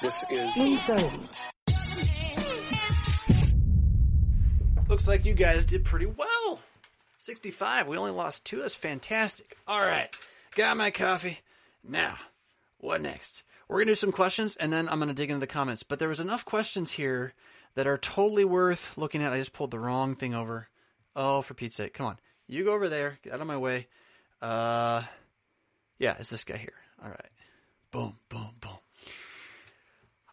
This is Inside. Looks like you guys did pretty well. 65. We only lost two. That's fantastic. All right. Got my coffee. Now, what next? We're going to do some questions and then I'm going to dig into the comments. But there was enough questions here that are totally worth looking at. I just pulled the wrong thing over. Oh, for Pete's sake. Come on. You go over there. Get out of my way. Uh, yeah, it's this guy here. All right. Boom, boom, boom.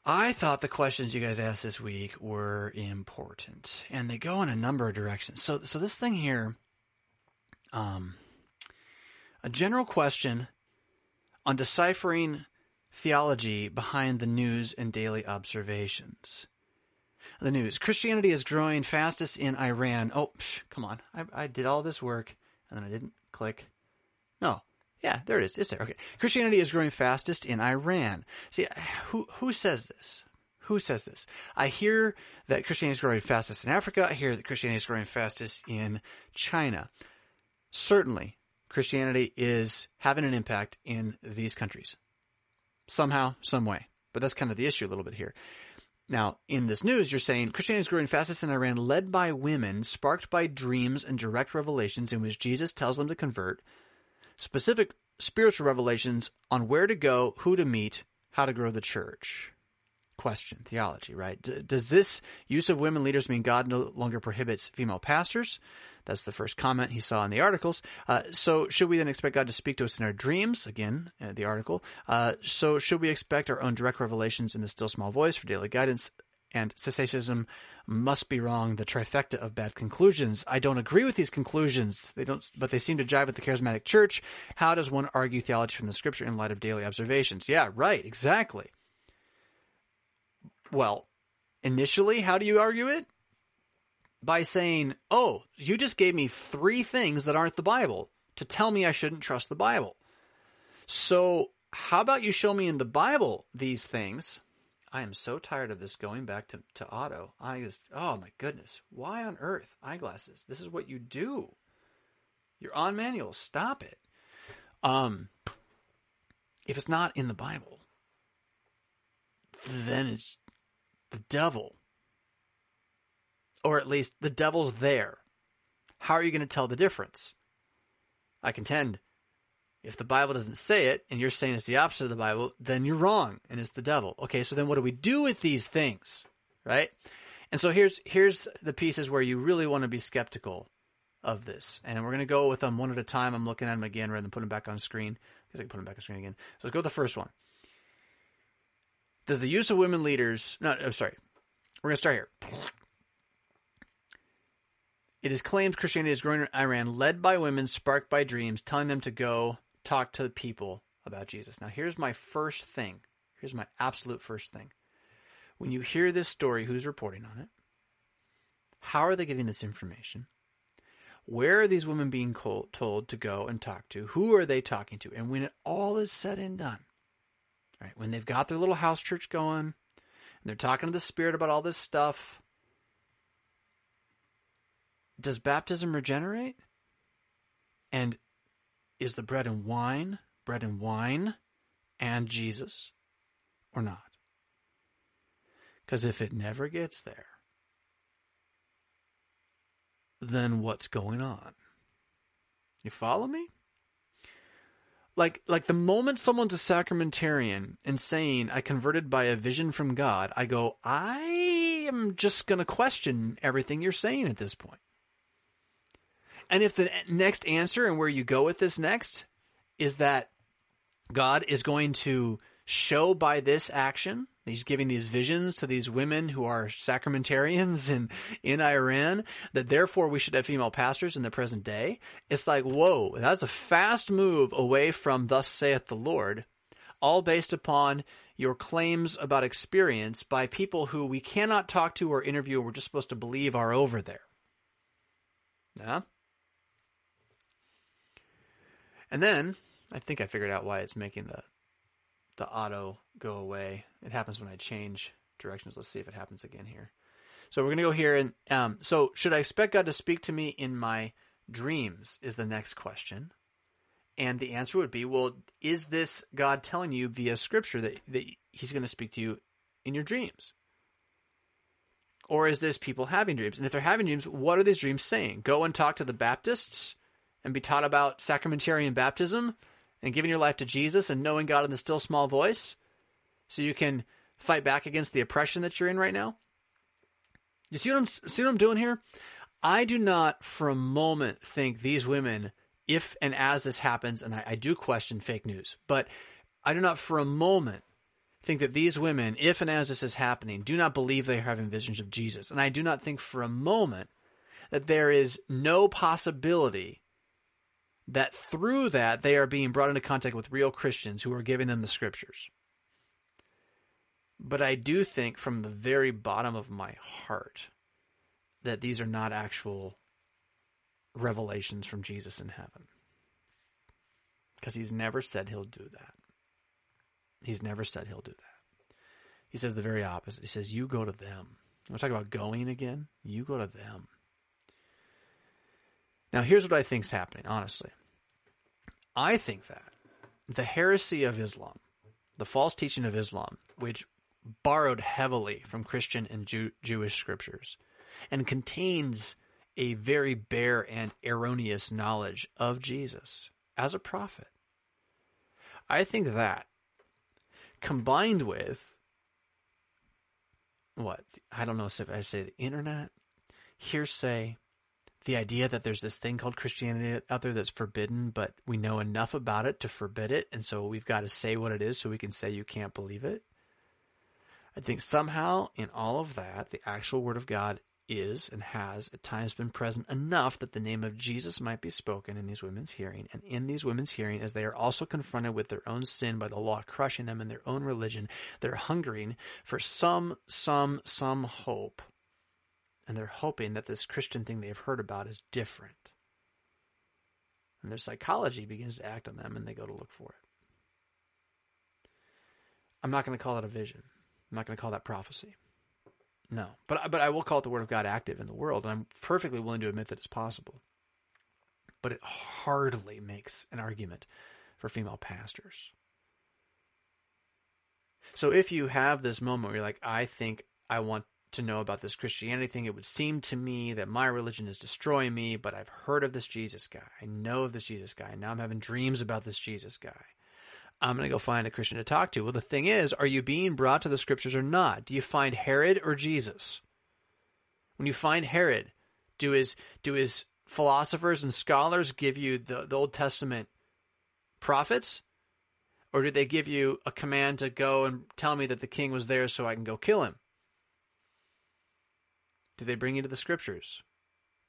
I thought the questions you guys asked this week were important, and they go in a number of directions. So, so this thing here, um, a general question on deciphering theology behind the news and daily observations. The news: Christianity is growing fastest in Iran. Oh, psh, come on! I, I did all this work, and then I didn't click. No, yeah, there it is. It's there. Okay. Christianity is growing fastest in Iran. See, who who says this? Who says this? I hear that Christianity is growing fastest in Africa. I hear that Christianity is growing fastest in China. Certainly, Christianity is having an impact in these countries. Somehow, some way. But that's kind of the issue a little bit here. Now, in this news, you're saying Christianity is growing fastest in Iran, led by women, sparked by dreams and direct revelations in which Jesus tells them to convert, specific spiritual revelations on where to go, who to meet, how to grow the church. Question, theology, right? D- does this use of women leaders mean God no longer prohibits female pastors? That's the first comment he saw in the articles. Uh, so should we then expect God to speak to us in our dreams? Again, uh, the article. Uh, so should we expect our own direct revelations in the still small voice for daily guidance? And cessationism must be wrong. The trifecta of bad conclusions. I don't agree with these conclusions. They don't, but they seem to jive with the charismatic church. How does one argue theology from the scripture in light of daily observations? Yeah, right, exactly. Well, initially, how do you argue it? By saying, oh, you just gave me three things that aren't the Bible to tell me I shouldn't trust the Bible. So, how about you show me in the Bible these things? I am so tired of this going back to, to auto. I just, oh my goodness. Why on earth? Eyeglasses. This is what you do. You're on manual. Stop it. Um, if it's not in the Bible, then it's the devil. Or at least the devil's there. How are you going to tell the difference? I contend if the Bible doesn't say it and you're saying it's the opposite of the Bible, then you're wrong and it's the devil. Okay, so then what do we do with these things? Right? And so here's here's the pieces where you really want to be skeptical of this. And we're going to go with them one at a time. I'm looking at them again rather than putting them back on screen because I can put them back on screen again. So let's go with the first one. Does the use of women leaders, no, I'm sorry. We're going to start here. It is claimed Christianity is growing in Iran, led by women, sparked by dreams, telling them to go talk to the people about Jesus. Now, here's my first thing. Here's my absolute first thing. When you hear this story, who's reporting on it? How are they getting this information? Where are these women being told to go and talk to? Who are they talking to? And when it all is said and done, right, when they've got their little house church going, and they're talking to the Spirit about all this stuff, does baptism regenerate? And is the bread and wine bread and wine and Jesus or not? Because if it never gets there, then what's going on? You follow me? Like, like the moment someone's a sacramentarian and saying, I converted by a vision from God, I go, I am just going to question everything you're saying at this point. And if the next answer and where you go with this next is that God is going to show by this action, he's giving these visions to these women who are sacramentarians in, in Iran, that therefore we should have female pastors in the present day. It's like, whoa, that's a fast move away from thus saith the Lord, all based upon your claims about experience by people who we cannot talk to or interview we're just supposed to believe are over there. Yeah? And then I think I figured out why it's making the the auto go away. It happens when I change directions. Let's see if it happens again here. So we're gonna go here and um, so should I expect God to speak to me in my dreams? Is the next question. And the answer would be, well, is this God telling you via scripture that, that he's going to speak to you in your dreams? Or is this people having dreams? And if they're having dreams, what are these dreams saying? Go and talk to the Baptists and be taught about sacramentarian baptism and giving your life to Jesus and knowing God in the still small voice so you can fight back against the oppression that you're in right now? You see what I'm see what I'm doing here? I do not for a moment think these women, if and as this happens, and I, I do question fake news, but I do not for a moment think that these women, if and as this is happening, do not believe they are having visions of Jesus. And I do not think for a moment that there is no possibility that through that they are being brought into contact with real Christians who are giving them the scriptures. But I do think from the very bottom of my heart that these are not actual revelations from Jesus in heaven. Because he's never said he'll do that. He's never said he'll do that. He says the very opposite. He says, You go to them. We're talking about going again. You go to them. Now, here's what I think is happening, honestly. I think that the heresy of Islam, the false teaching of Islam, which borrowed heavily from Christian and Jew- Jewish scriptures and contains a very bare and erroneous knowledge of Jesus as a prophet. I think that combined with what I don't know if I say the internet, hearsay, the idea that there's this thing called Christianity out there that's forbidden, but we know enough about it to forbid it, and so we've got to say what it is so we can say you can't believe it. I think somehow in all of that, the actual Word of God is and has at times been present enough that the name of Jesus might be spoken in these women's hearing. And in these women's hearing, as they are also confronted with their own sin by the law crushing them in their own religion, they're hungering for some, some, some hope. And they're hoping that this Christian thing they've heard about is different. And their psychology begins to act on them and they go to look for it. I'm not going to call it a vision. I'm not going to call that prophecy. No, but but I will call it the Word of God active in the world, and I'm perfectly willing to admit that it's possible. But it hardly makes an argument for female pastors. So if you have this moment where you're like, I think I want to know about this Christianity thing, it would seem to me that my religion is destroying me, but I've heard of this Jesus guy. I know of this Jesus guy. And now I'm having dreams about this Jesus guy. I'm going to go find a Christian to talk to. Well, the thing is, are you being brought to the scriptures or not? Do you find Herod or Jesus? When you find Herod, do his do his philosophers and scholars give you the, the Old Testament prophets? Or do they give you a command to go and tell me that the king was there so I can go kill him? Do they bring you to the scriptures?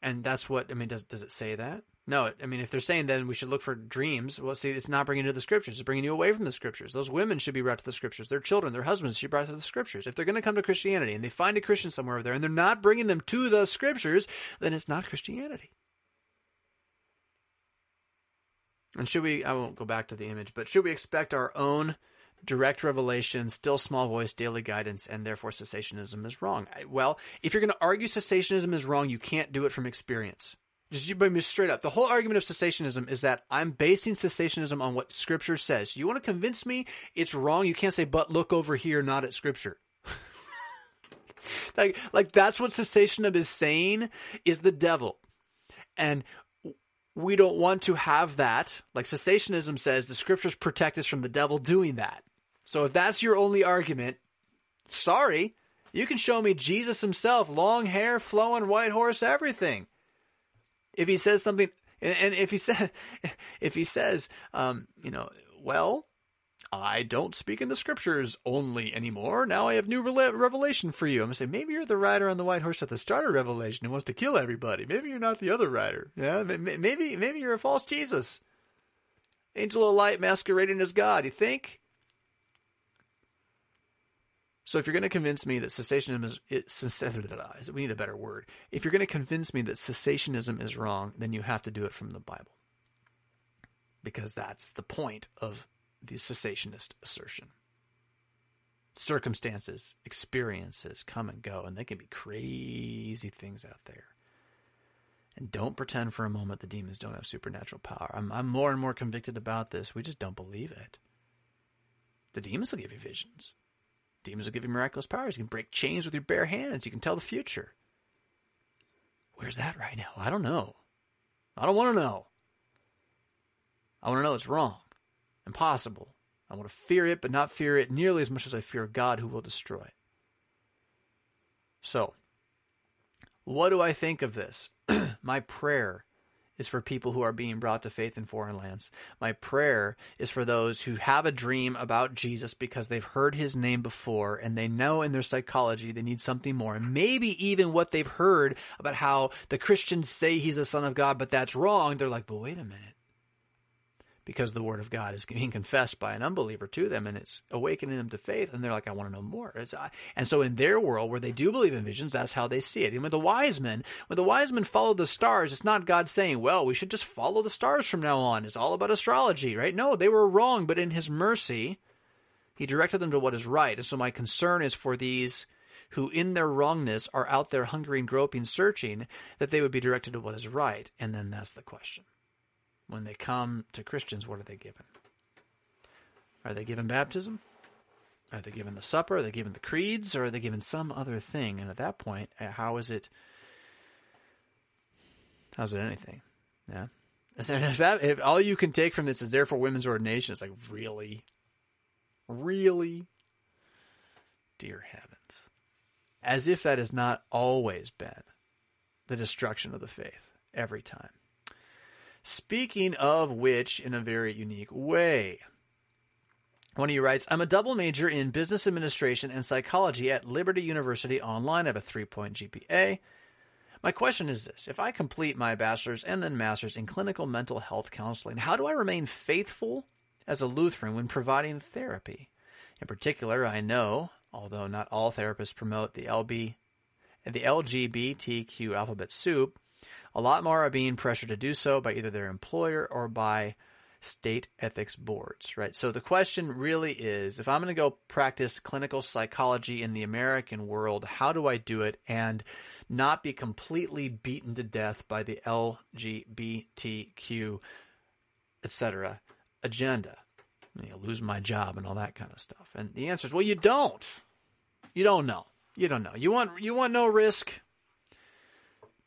And that's what I mean. Does does it say that? No, I mean, if they're saying then we should look for dreams, well, see, it's not bringing you to the scriptures. It's bringing you away from the scriptures. Those women should be brought to the scriptures. Their children, their husbands should be brought to the scriptures. If they're going to come to Christianity and they find a Christian somewhere over there and they're not bringing them to the scriptures, then it's not Christianity. And should we, I won't go back to the image, but should we expect our own direct revelation, still small voice, daily guidance, and therefore cessationism is wrong? Well, if you're going to argue cessationism is wrong, you can't do it from experience. Just bring me straight up. The whole argument of cessationism is that I'm basing cessationism on what Scripture says. You want to convince me it's wrong? You can't say, "But look over here, not at Scripture." like, like that's what cessationism is saying is the devil, and we don't want to have that. Like cessationism says, the Scriptures protect us from the devil doing that. So if that's your only argument, sorry, you can show me Jesus himself, long hair, flowing white horse, everything if he says something, and if he says, if he says, um, you know, well, I don't speak in the scriptures only anymore. Now I have new revelation for you. I'm gonna say maybe you're the rider on the white horse at the start of Revelation who wants to kill everybody. Maybe you're not the other rider. Yeah, maybe maybe you're a false Jesus, angel of light masquerading as God. You think? So if you're going to convince me that cessationism is, it, we need a better word. If you're going to convince me that cessationism is wrong, then you have to do it from the Bible. Because that's the point of the cessationist assertion. Circumstances, experiences come and go, and they can be crazy things out there. And don't pretend for a moment the demons don't have supernatural power. I'm, I'm more and more convicted about this. We just don't believe it. The demons will give you visions Demons will give you miraculous powers. You can break chains with your bare hands. You can tell the future. Where's that right now? I don't know. I don't want to know. I want to know it's wrong, impossible. I want to fear it, but not fear it nearly as much as I fear God who will destroy it. So, what do I think of this? My prayer is for people who are being brought to faith in foreign lands. My prayer is for those who have a dream about Jesus because they've heard his name before and they know in their psychology they need something more. And maybe even what they've heard about how the Christians say he's the son of God, but that's wrong. They're like, but wait a minute because the word of God is being confessed by an unbeliever to them and it's awakening them to faith. And they're like, I want to know more. And so in their world where they do believe in visions, that's how they see it. And with the wise men, when the wise men follow the stars, it's not God saying, well, we should just follow the stars from now on. It's all about astrology, right? No, they were wrong, but in his mercy, he directed them to what is right. And so my concern is for these who in their wrongness are out there hungering, groping, searching, that they would be directed to what is right. And then that's the question when they come to Christians, what are they given? Are they given baptism? Are they given the supper? Are they given the creeds? Or are they given some other thing? And at that point, uh, how is it? How's it anything? Yeah. If, that, if all you can take from this is therefore women's ordination, it's like, really? Really? Dear heavens. As if that has not always been the destruction of the faith every time. Speaking of which, in a very unique way. One of you writes, I'm a double major in business administration and psychology at Liberty University online. I have a three point GPA. My question is this If I complete my bachelor's and then master's in clinical mental health counseling, how do I remain faithful as a Lutheran when providing therapy? In particular, I know, although not all therapists promote the LB, the LGBTQ alphabet soup, a lot more are being pressured to do so by either their employer or by state ethics boards, right? So the question really is if I'm going to go practice clinical psychology in the American world, how do I do it and not be completely beaten to death by the LGBTQ, etc. agenda? You know, lose my job and all that kind of stuff. And the answer is, well, you don't. You don't know. You don't know. You want you want no risk.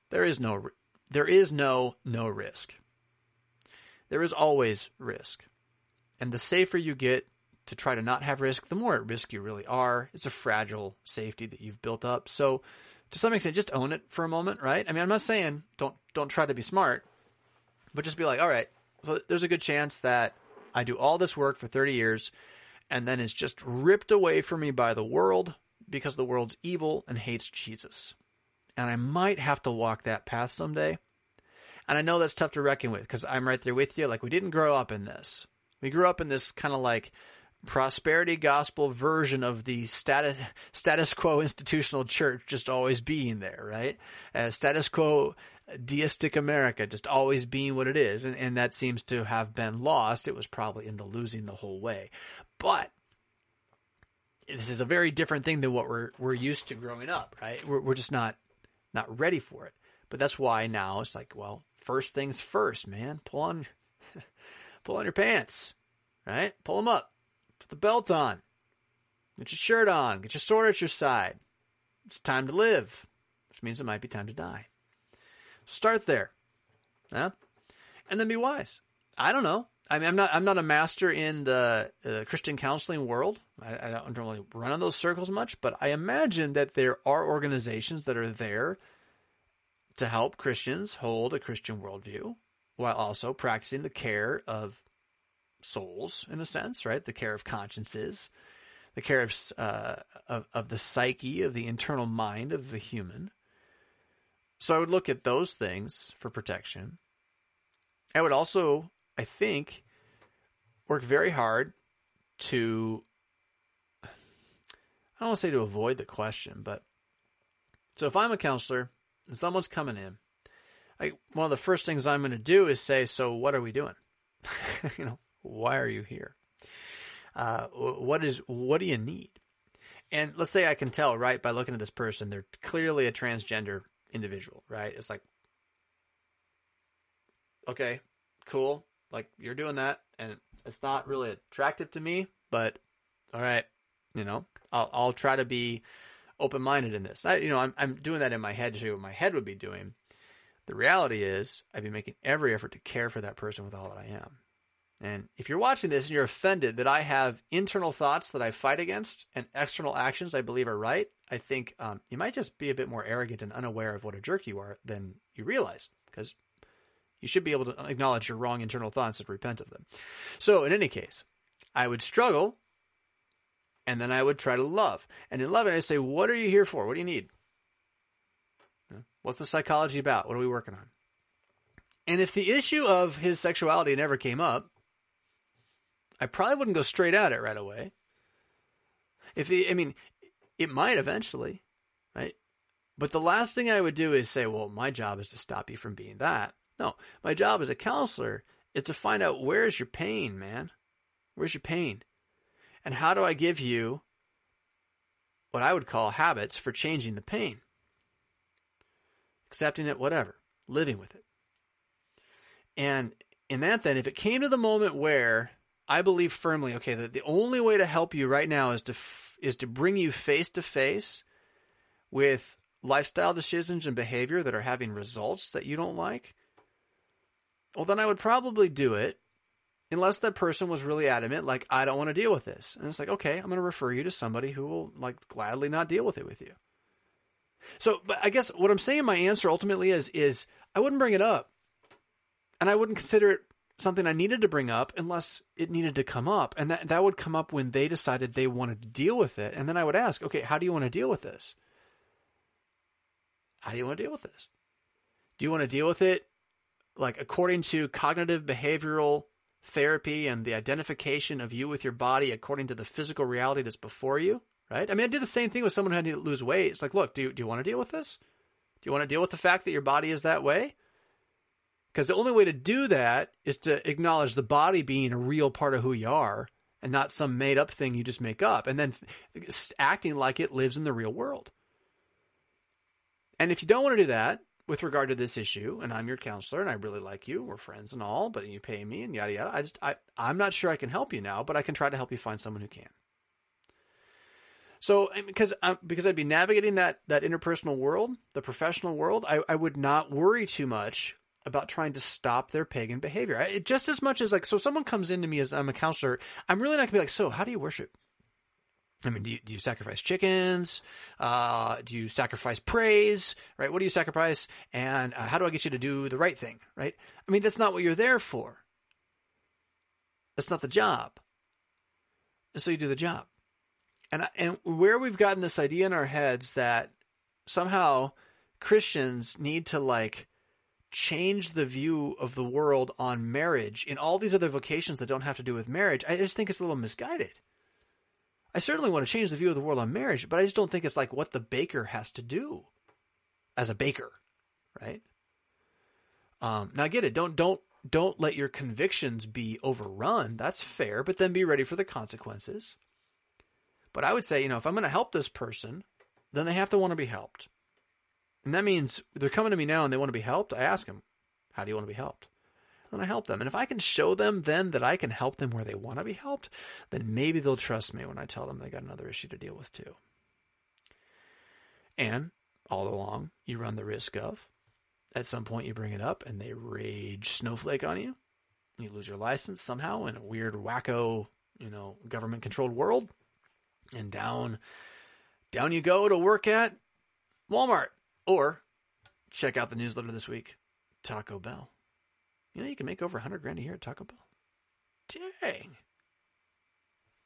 There is no there is no no risk. There is always risk. And the safer you get to try to not have risk, the more at risk you really are. It's a fragile safety that you've built up. So to some extent just own it for a moment, right? I mean, I'm not saying don't don't try to be smart, but just be like, all right, so there's a good chance that I do all this work for 30 years and then it's just ripped away from me by the world because the world's evil and hates Jesus and I might have to walk that path someday. And I know that's tough to reckon with because I'm right there with you. Like we didn't grow up in this. We grew up in this kind of like prosperity gospel version of the status status quo institutional church just always being there, right? Uh, status quo deistic America just always being what it is, and, and that seems to have been lost. It was probably in the losing the whole way, but this is a very different thing than what we're we're used to growing up, right? We're we're just not not ready for it. But that's why now it's like, well, first things first, man. Pull on, pull on your pants, right? Pull them up. Put the belt on. Get your shirt on. Get your sword at your side. It's time to live, which means it might be time to die. Start there, yeah, and then be wise. I don't know. I mean, I'm not. I'm not a master in the uh, Christian counseling world. I, I, don't really run in those circles much, but I imagine that there are organizations that are there to help Christians hold a Christian worldview while also practicing the care of souls, in a sense, right? The care of consciences, the care of uh, of, of the psyche, of the internal mind of the human. So I would look at those things for protection. I would also, I think, work very hard to I don't want to say to avoid the question, but so if I'm a counselor and someone's coming in, I, one of the first things I'm going to do is say, so what are we doing? you know, why are you here? Uh, what is, what do you need? And let's say I can tell, right, by looking at this person, they're clearly a transgender individual, right? It's like, okay, cool. Like you're doing that and it's not really attractive to me, but all right, you know, I'll, I'll try to be open minded in this. I, you know, I'm, I'm doing that in my head to show you what my head would be doing. The reality is, I'd be making every effort to care for that person with all that I am. And if you're watching this and you're offended that I have internal thoughts that I fight against and external actions I believe are right, I think um, you might just be a bit more arrogant and unaware of what a jerk you are than you realize, because you should be able to acknowledge your wrong internal thoughts and repent of them. So, in any case, I would struggle and then I would try to love. And in loving, I say, What are you here for? What do you need? What's the psychology about? What are we working on? And if the issue of his sexuality never came up, I probably wouldn't go straight at it right away. If I mean, it might eventually, right? But the last thing I would do is say, well, my job is to stop you from being that. No, my job as a counselor is to find out where's your pain, man? Where's your pain? And how do I give you what I would call habits for changing the pain? Accepting it, whatever, living with it. And in that, then, if it came to the moment where I believe firmly, okay, that the only way to help you right now is to f- is to bring you face to face with lifestyle decisions and behavior that are having results that you don't like. Well, then I would probably do it unless that person was really adamant, like, I don't want to deal with this. And it's like, okay, I'm going to refer you to somebody who will like gladly not deal with it with you. So, but I guess what I'm saying my answer ultimately is, is I wouldn't bring it up and I wouldn't consider it something I needed to bring up unless it needed to come up. And that, that would come up when they decided they wanted to deal with it. And then I would ask, okay, how do you want to deal with this? How do you want to deal with this? Do you want to deal with it like according to cognitive behavioral therapy and the identification of you with your body according to the physical reality that's before you, right? I mean, I do the same thing with someone who had to lose weight. It's like, look, do you, do you want to deal with this? Do you want to deal with the fact that your body is that way? Because the only way to do that is to acknowledge the body being a real part of who you are and not some made up thing you just make up and then acting like it lives in the real world. And if you don't want to do that, with regard to this issue, and I'm your counselor, and I really like you. We're friends and all, but you pay me and yada yada. I just I I'm not sure I can help you now, but I can try to help you find someone who can. So because I'm, um, because I'd be navigating that that interpersonal world, the professional world, I, I would not worry too much about trying to stop their pagan behavior. I, just as much as like so, someone comes into me as I'm a counselor, I'm really not gonna be like, so how do you worship? I mean, do you, do you sacrifice chickens? Uh, do you sacrifice praise? Right? What do you sacrifice? And uh, how do I get you to do the right thing? Right? I mean, that's not what you're there for. That's not the job. And so you do the job. And and where we've gotten this idea in our heads that somehow Christians need to like change the view of the world on marriage in all these other vocations that don't have to do with marriage, I just think it's a little misguided. I certainly want to change the view of the world on marriage, but I just don't think it's like what the baker has to do as a baker, right? Um, now, I get it. Don't don't don't let your convictions be overrun. That's fair, but then be ready for the consequences. But I would say, you know, if I'm going to help this person, then they have to want to be helped, and that means they're coming to me now and they want to be helped. I ask them, "How do you want to be helped?" Then I help them. And if I can show them then that I can help them where they want to be helped, then maybe they'll trust me when I tell them they got another issue to deal with too. And all along, you run the risk of at some point you bring it up and they rage snowflake on you. You lose your license somehow in a weird wacko, you know, government controlled world. And down down you go to work at Walmart or check out the newsletter this week, Taco Bell. You know, you can make over 100 grand a year at Taco Bell. Dang.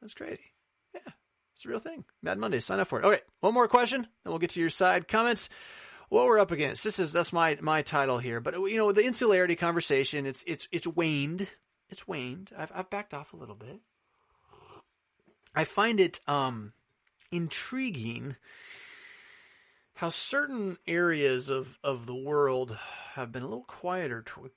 That's crazy. Yeah, it's a real thing. Mad Monday, sign up for it. Okay, one more question, then we'll get to your side comments. What we're up against. This is that's my my title here, but you know the insularity conversation. It's it's it's waned. It's waned. I've I've backed off a little bit. I find it um intriguing how certain areas of, of the world have been a little quieter to,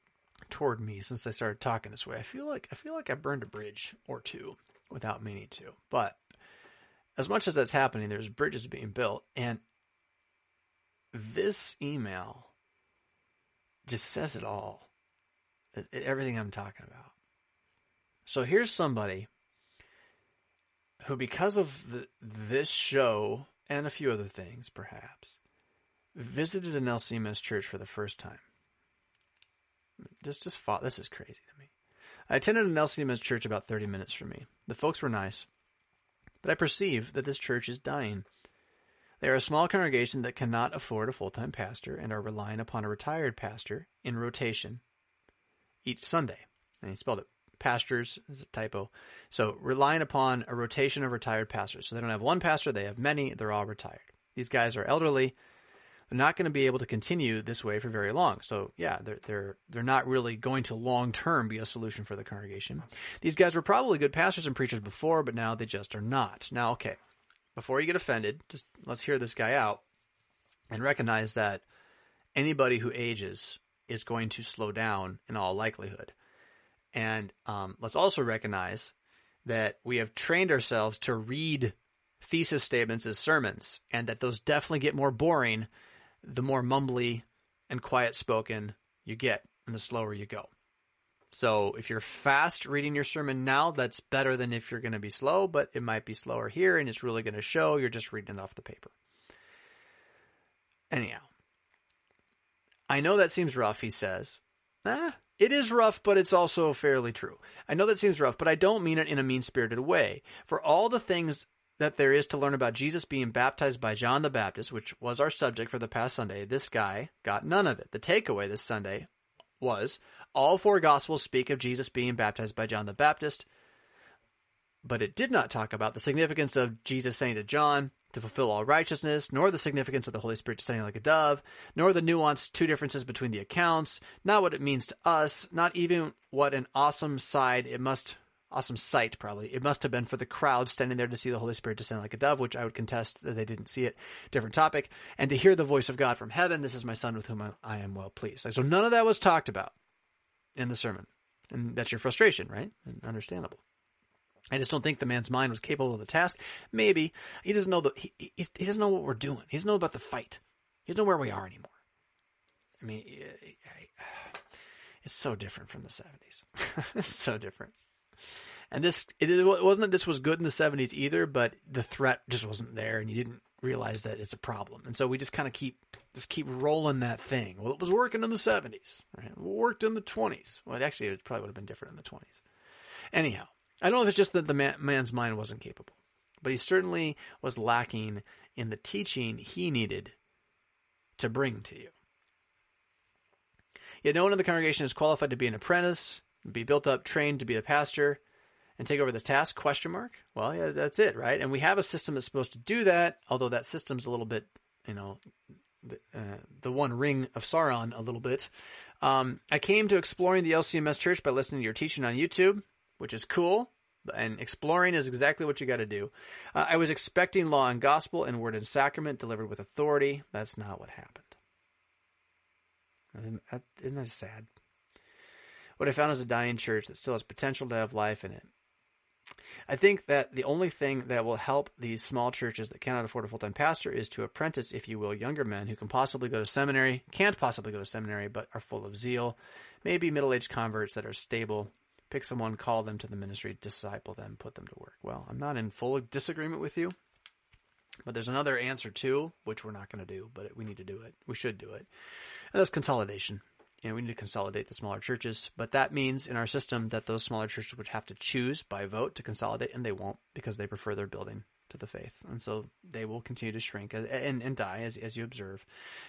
toward me since I started talking this way. I feel like I feel like I burned a bridge or two without meaning to. But as much as that's happening, there's bridges being built, and this email just says it all. Everything I'm talking about. So here's somebody. who, because of the, this show and a few other things, perhaps, visited an LCMS church for the first time. Just, just fought. This is crazy to me. I attended an LCMS church about 30 minutes from me. The folks were nice, but I perceive that this church is dying. They are a small congregation that cannot afford a full time pastor and are relying upon a retired pastor in rotation each Sunday. And he spelled it pastors is a typo. So relying upon a rotation of retired pastors. So they don't have one pastor, they have many, they're all retired. These guys are elderly. Not going to be able to continue this way for very long. So yeah, they're they're they're not really going to long term be a solution for the congregation. These guys were probably good pastors and preachers before, but now they just are not. Now, okay, before you get offended, just let's hear this guy out and recognize that anybody who ages is going to slow down in all likelihood. And um, let's also recognize that we have trained ourselves to read thesis statements as sermons, and that those definitely get more boring the more mumbly and quiet spoken you get, and the slower you go. So if you're fast reading your sermon now, that's better than if you're going to be slow, but it might be slower here and it's really going to show you're just reading it off the paper. Anyhow, I know that seems rough, he says. Ah, it is rough, but it's also fairly true. I know that seems rough, but I don't mean it in a mean spirited way. For all the things that there is to learn about Jesus being baptized by John the Baptist, which was our subject for the past Sunday, this guy got none of it. The takeaway this Sunday was all four Gospels speak of Jesus being baptized by John the Baptist, but it did not talk about the significance of Jesus saying to John to fulfill all righteousness, nor the significance of the Holy Spirit descending like a dove, nor the nuanced two differences between the accounts, not what it means to us, not even what an awesome side it must awesome sight probably it must have been for the crowd standing there to see the holy spirit descend like a dove which i would contest that they didn't see it different topic and to hear the voice of god from heaven this is my son with whom i, am well pleased so none of that was talked about in the sermon and that's your frustration right and understandable I just don't think the man's mind was capable of the task. Maybe he doesn't know the he, he, he doesn't know what we're doing. He doesn't know about the fight. He doesn't know where we are anymore. I mean, it's so different from the seventies. it's so different. And this, it wasn't that this was good in the 70s either, but the threat just wasn't there and you didn't realize that it's a problem. And so we just kind of keep, just keep rolling that thing. Well, it was working in the 70s, right? It worked in the 20s. Well, actually, it probably would have been different in the 20s. Anyhow, I don't know if it's just that the man, man's mind wasn't capable, but he certainly was lacking in the teaching he needed to bring to you. Yet no one in the congregation is qualified to be an apprentice, be built up, trained to be a pastor and take over this task? Question mark. Well, yeah, that's it, right? And we have a system that's supposed to do that, although that system's a little bit, you know, the, uh, the one ring of Sauron a little bit. Um, I came to exploring the LCMS church by listening to your teaching on YouTube, which is cool. And exploring is exactly what you got to do. Uh, I was expecting law and gospel and word and sacrament delivered with authority. That's not what happened. Isn't that sad? What I found is a dying church that still has potential to have life in it. I think that the only thing that will help these small churches that cannot afford a full time pastor is to apprentice, if you will, younger men who can possibly go to seminary, can't possibly go to seminary, but are full of zeal, maybe middle aged converts that are stable. Pick someone, call them to the ministry, disciple them, put them to work. Well, I'm not in full disagreement with you, but there's another answer too, which we're not going to do, but we need to do it. We should do it. And that's consolidation know, we need to consolidate the smaller churches, but that means in our system that those smaller churches would have to choose by vote to consolidate, and they won't because they prefer their building to the faith, and so they will continue to shrink and, and, and die as as you observe.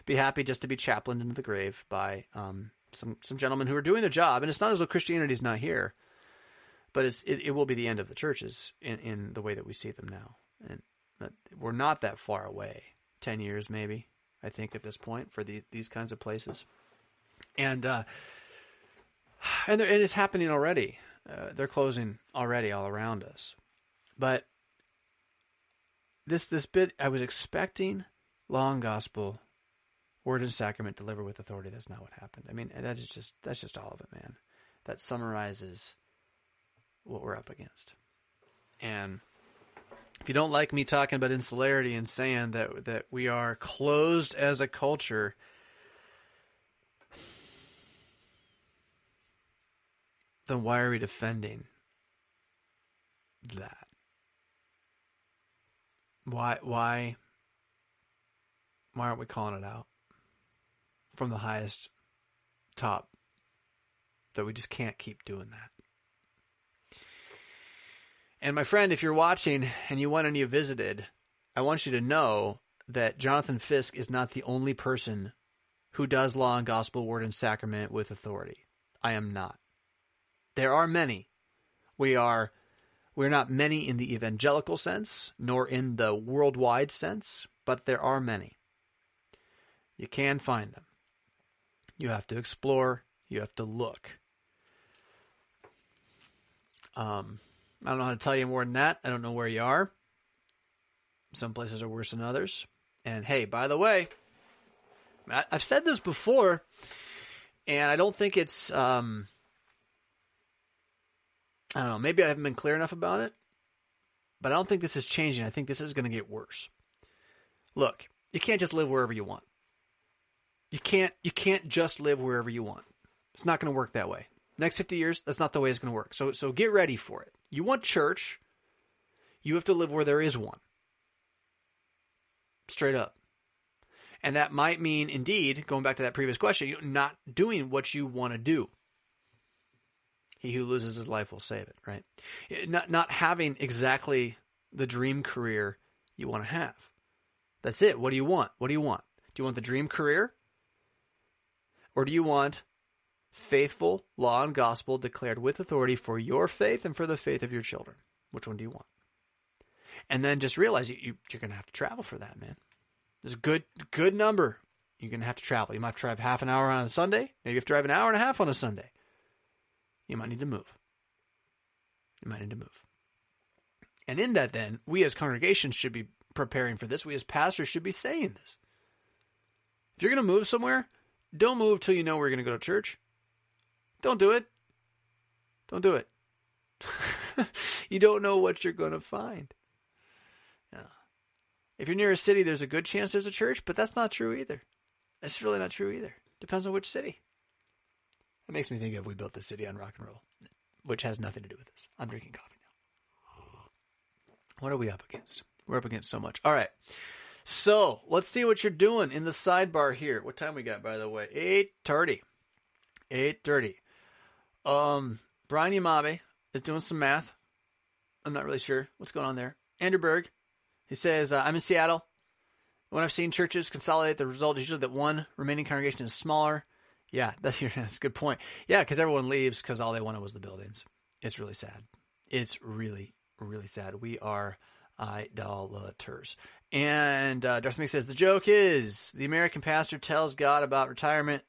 Be happy just to be chaplained into the grave by um, some some gentlemen who are doing their job, and it's not as though Christianity is not here, but it's it, it will be the end of the churches in in the way that we see them now, and we're not that far away, ten years maybe, I think at this point for these these kinds of places and uh, and, and it's happening already. Uh, they're closing already all around us, but this this bit I was expecting long gospel, word and sacrament delivered with authority. That's not what happened. I mean, that is just that's just all of it, man. That summarizes what we're up against. And if you don't like me talking about insularity and saying that that we are closed as a culture then why are we defending that? Why why why aren't we calling it out from the highest top that we just can't keep doing that? And my friend, if you're watching and you went and you visited, I want you to know that Jonathan Fisk is not the only person who does law and gospel, word and sacrament with authority. I am not. There are many. We are we're not many in the evangelical sense, nor in the worldwide sense, but there are many. You can find them. You have to explore, you have to look. Um, I don't know how to tell you more than that. I don't know where you are. Some places are worse than others. And hey, by the way, I've said this before, and I don't think it's. Um, I don't know. Maybe I haven't been clear enough about it, but I don't think this is changing. I think this is going to get worse. Look, you can't just live wherever you want. You can't. You can't just live wherever you want. It's not going to work that way. Next fifty years, that's not the way it's going to work. So, so get ready for it. You want church, you have to live where there is one. Straight up. And that might mean, indeed, going back to that previous question, not doing what you want to do. He who loses his life will save it, right? Eh, not, not having exactly the dream career you want to have. That's it. What do you want? What do you want? Do you want the dream career? Or do you want faithful law and gospel declared with authority for your faith and for the faith of your children? Which one do you want? And then just realize you, you, you're going to have to travel for that, man. There's a good good number. You're gonna have to travel. You might drive half an hour on a Sunday. Maybe you have to drive an hour and a half on a Sunday. You might need to move. You might need to move. And in that, then, we as congregations should be preparing for this. We as pastors should be saying this. If you're going to move somewhere, don't move till you know where you're going to go to church. Don't do it. Don't do it. you don't know what you're going to find. If you're near a city, there's a good chance there's a church, but that's not true either. That's really not true either. Depends on which city. It makes me think of we built the city on rock and roll, which has nothing to do with this. I'm drinking coffee now. What are we up against? We're up against so much. All right. So let's see what you're doing in the sidebar here. What time we got, by the way? Eight thirty. Eight thirty. Um, Brian Yamabe is doing some math. I'm not really sure what's going on there. Andrew Berg he says, uh, I'm in Seattle. When I've seen churches consolidate, the result is usually that one remaining congregation is smaller. Yeah, that's, that's a good point. Yeah, because everyone leaves because all they wanted was the buildings. It's really sad. It's really, really sad. We are idolaters. And uh, Darth Mick says, the joke is the American pastor tells God about retirement.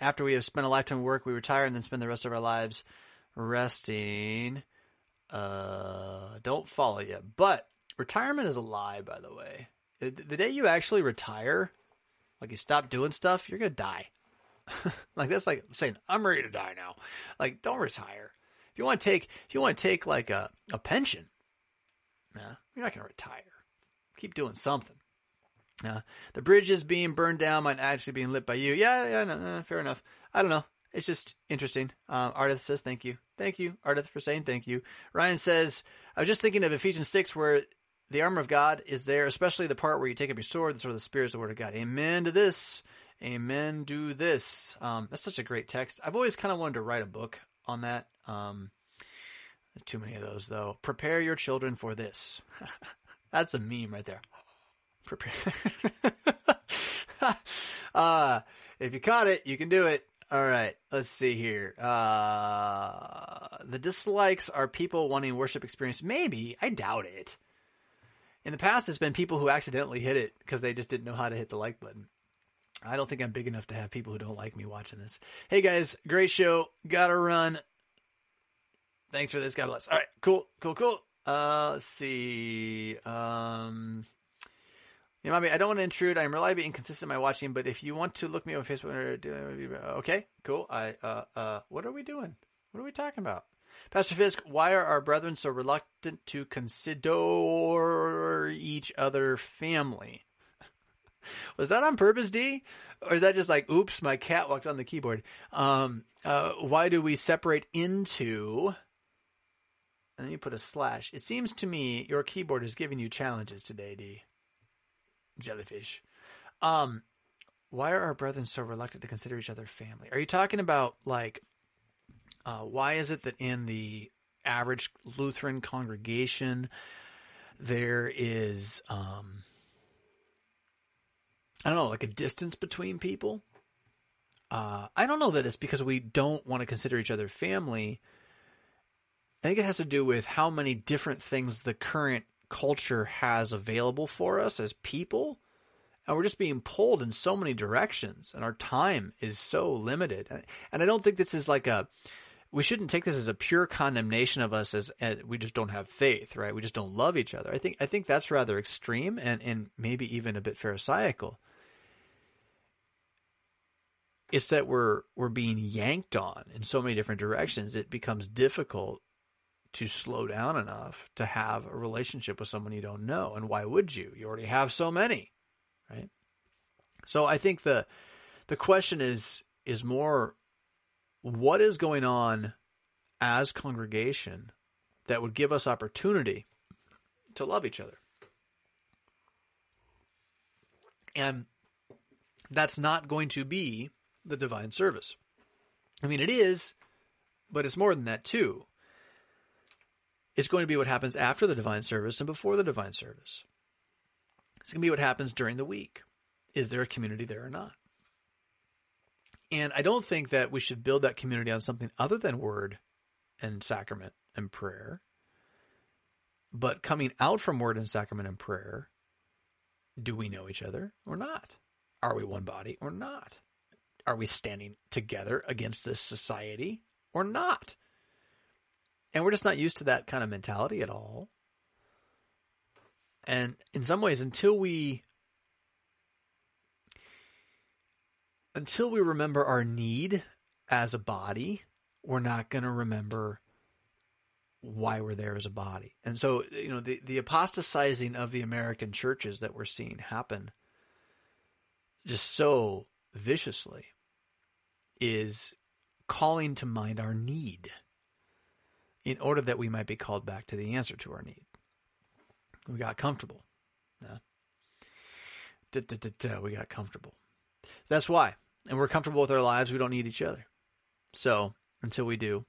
After we have spent a lifetime of work, we retire and then spend the rest of our lives resting. Uh, don't follow you. But retirement is a lie, by the way. The, the day you actually retire, like you stop doing stuff, you're gonna die. like that's like saying I'm ready to die now. Like don't retire. If you want to take, if you want to take like a a pension, nah, you're not gonna retire. Keep doing something. Uh, the bridges being burned down might actually being lit by you. Yeah, yeah, no, no, fair enough. I don't know. It's just interesting. Um, Ardith says thank you. Thank you, Ardith, for saying thank you. Ryan says, I was just thinking of Ephesians 6 where the armor of God is there, especially the part where you take up your sword, the sword of the Spirit, is the word of God. Amen to this. Amen. Do this. Um, that's such a great text. I've always kind of wanted to write a book on that. Um, too many of those though. Prepare your children for this. that's a meme right there. Prepare. uh, if you caught it, you can do it. All right, let's see here. Uh, the dislikes are people wanting worship experience. Maybe I doubt it. In the past, it's been people who accidentally hit it because they just didn't know how to hit the like button. I don't think I'm big enough to have people who don't like me watching this. Hey guys, great show. Gotta run. Thanks for this. God bless. All right, cool, cool, cool. Uh, let's see. Um, you know, I I don't want to intrude. I'm reliably inconsistent in my watching, but if you want to look me up on Facebook, or, okay, cool. I, uh, uh, what are we doing? What are we talking about? Pastor Fisk, why are our brethren so reluctant to consider each other family? Was that on purpose, D? Or is that just like, oops, my cat walked on the keyboard? Um, uh, why do we separate into and then you put a slash. It seems to me your keyboard is giving you challenges today, D. Jellyfish. Um, why are our brethren so reluctant to consider each other family? Are you talking about like, uh, why is it that in the average Lutheran congregation there is, um, I don't know, like a distance between people? Uh, I don't know that it's because we don't want to consider each other family. I think it has to do with how many different things the current culture has available for us as people. And we're just being pulled in so many directions, and our time is so limited. And I don't think this is like a, we shouldn't take this as a pure condemnation of us as, as, we just don't have faith, right? We just don't love each other. I think I think that's rather extreme and and maybe even a bit pharisaical. It's that we're we're being yanked on in so many different directions. It becomes difficult to slow down enough to have a relationship with someone you don't know. And why would you? You already have so many, right? So I think the the question is is more what is going on as congregation that would give us opportunity to love each other. And that's not going to be the divine service. I mean, it is, but it's more than that too. It's going to be what happens after the divine service and before the divine service. It's going to be what happens during the week. Is there a community there or not? And I don't think that we should build that community on something other than word and sacrament and prayer. But coming out from word and sacrament and prayer, do we know each other or not? Are we one body or not? Are we standing together against this society or not? And we're just not used to that kind of mentality at all. And in some ways, until we until we remember our need as a body, we're not going to remember why we're there as a body. And so, you know, the, the apostatizing of the American churches that we're seeing happen just so viciously is calling to mind our need in order that we might be called back to the answer to our need. We got comfortable. Yeah. We got comfortable. That's why and we're comfortable with our lives, we don't need each other. So until we do.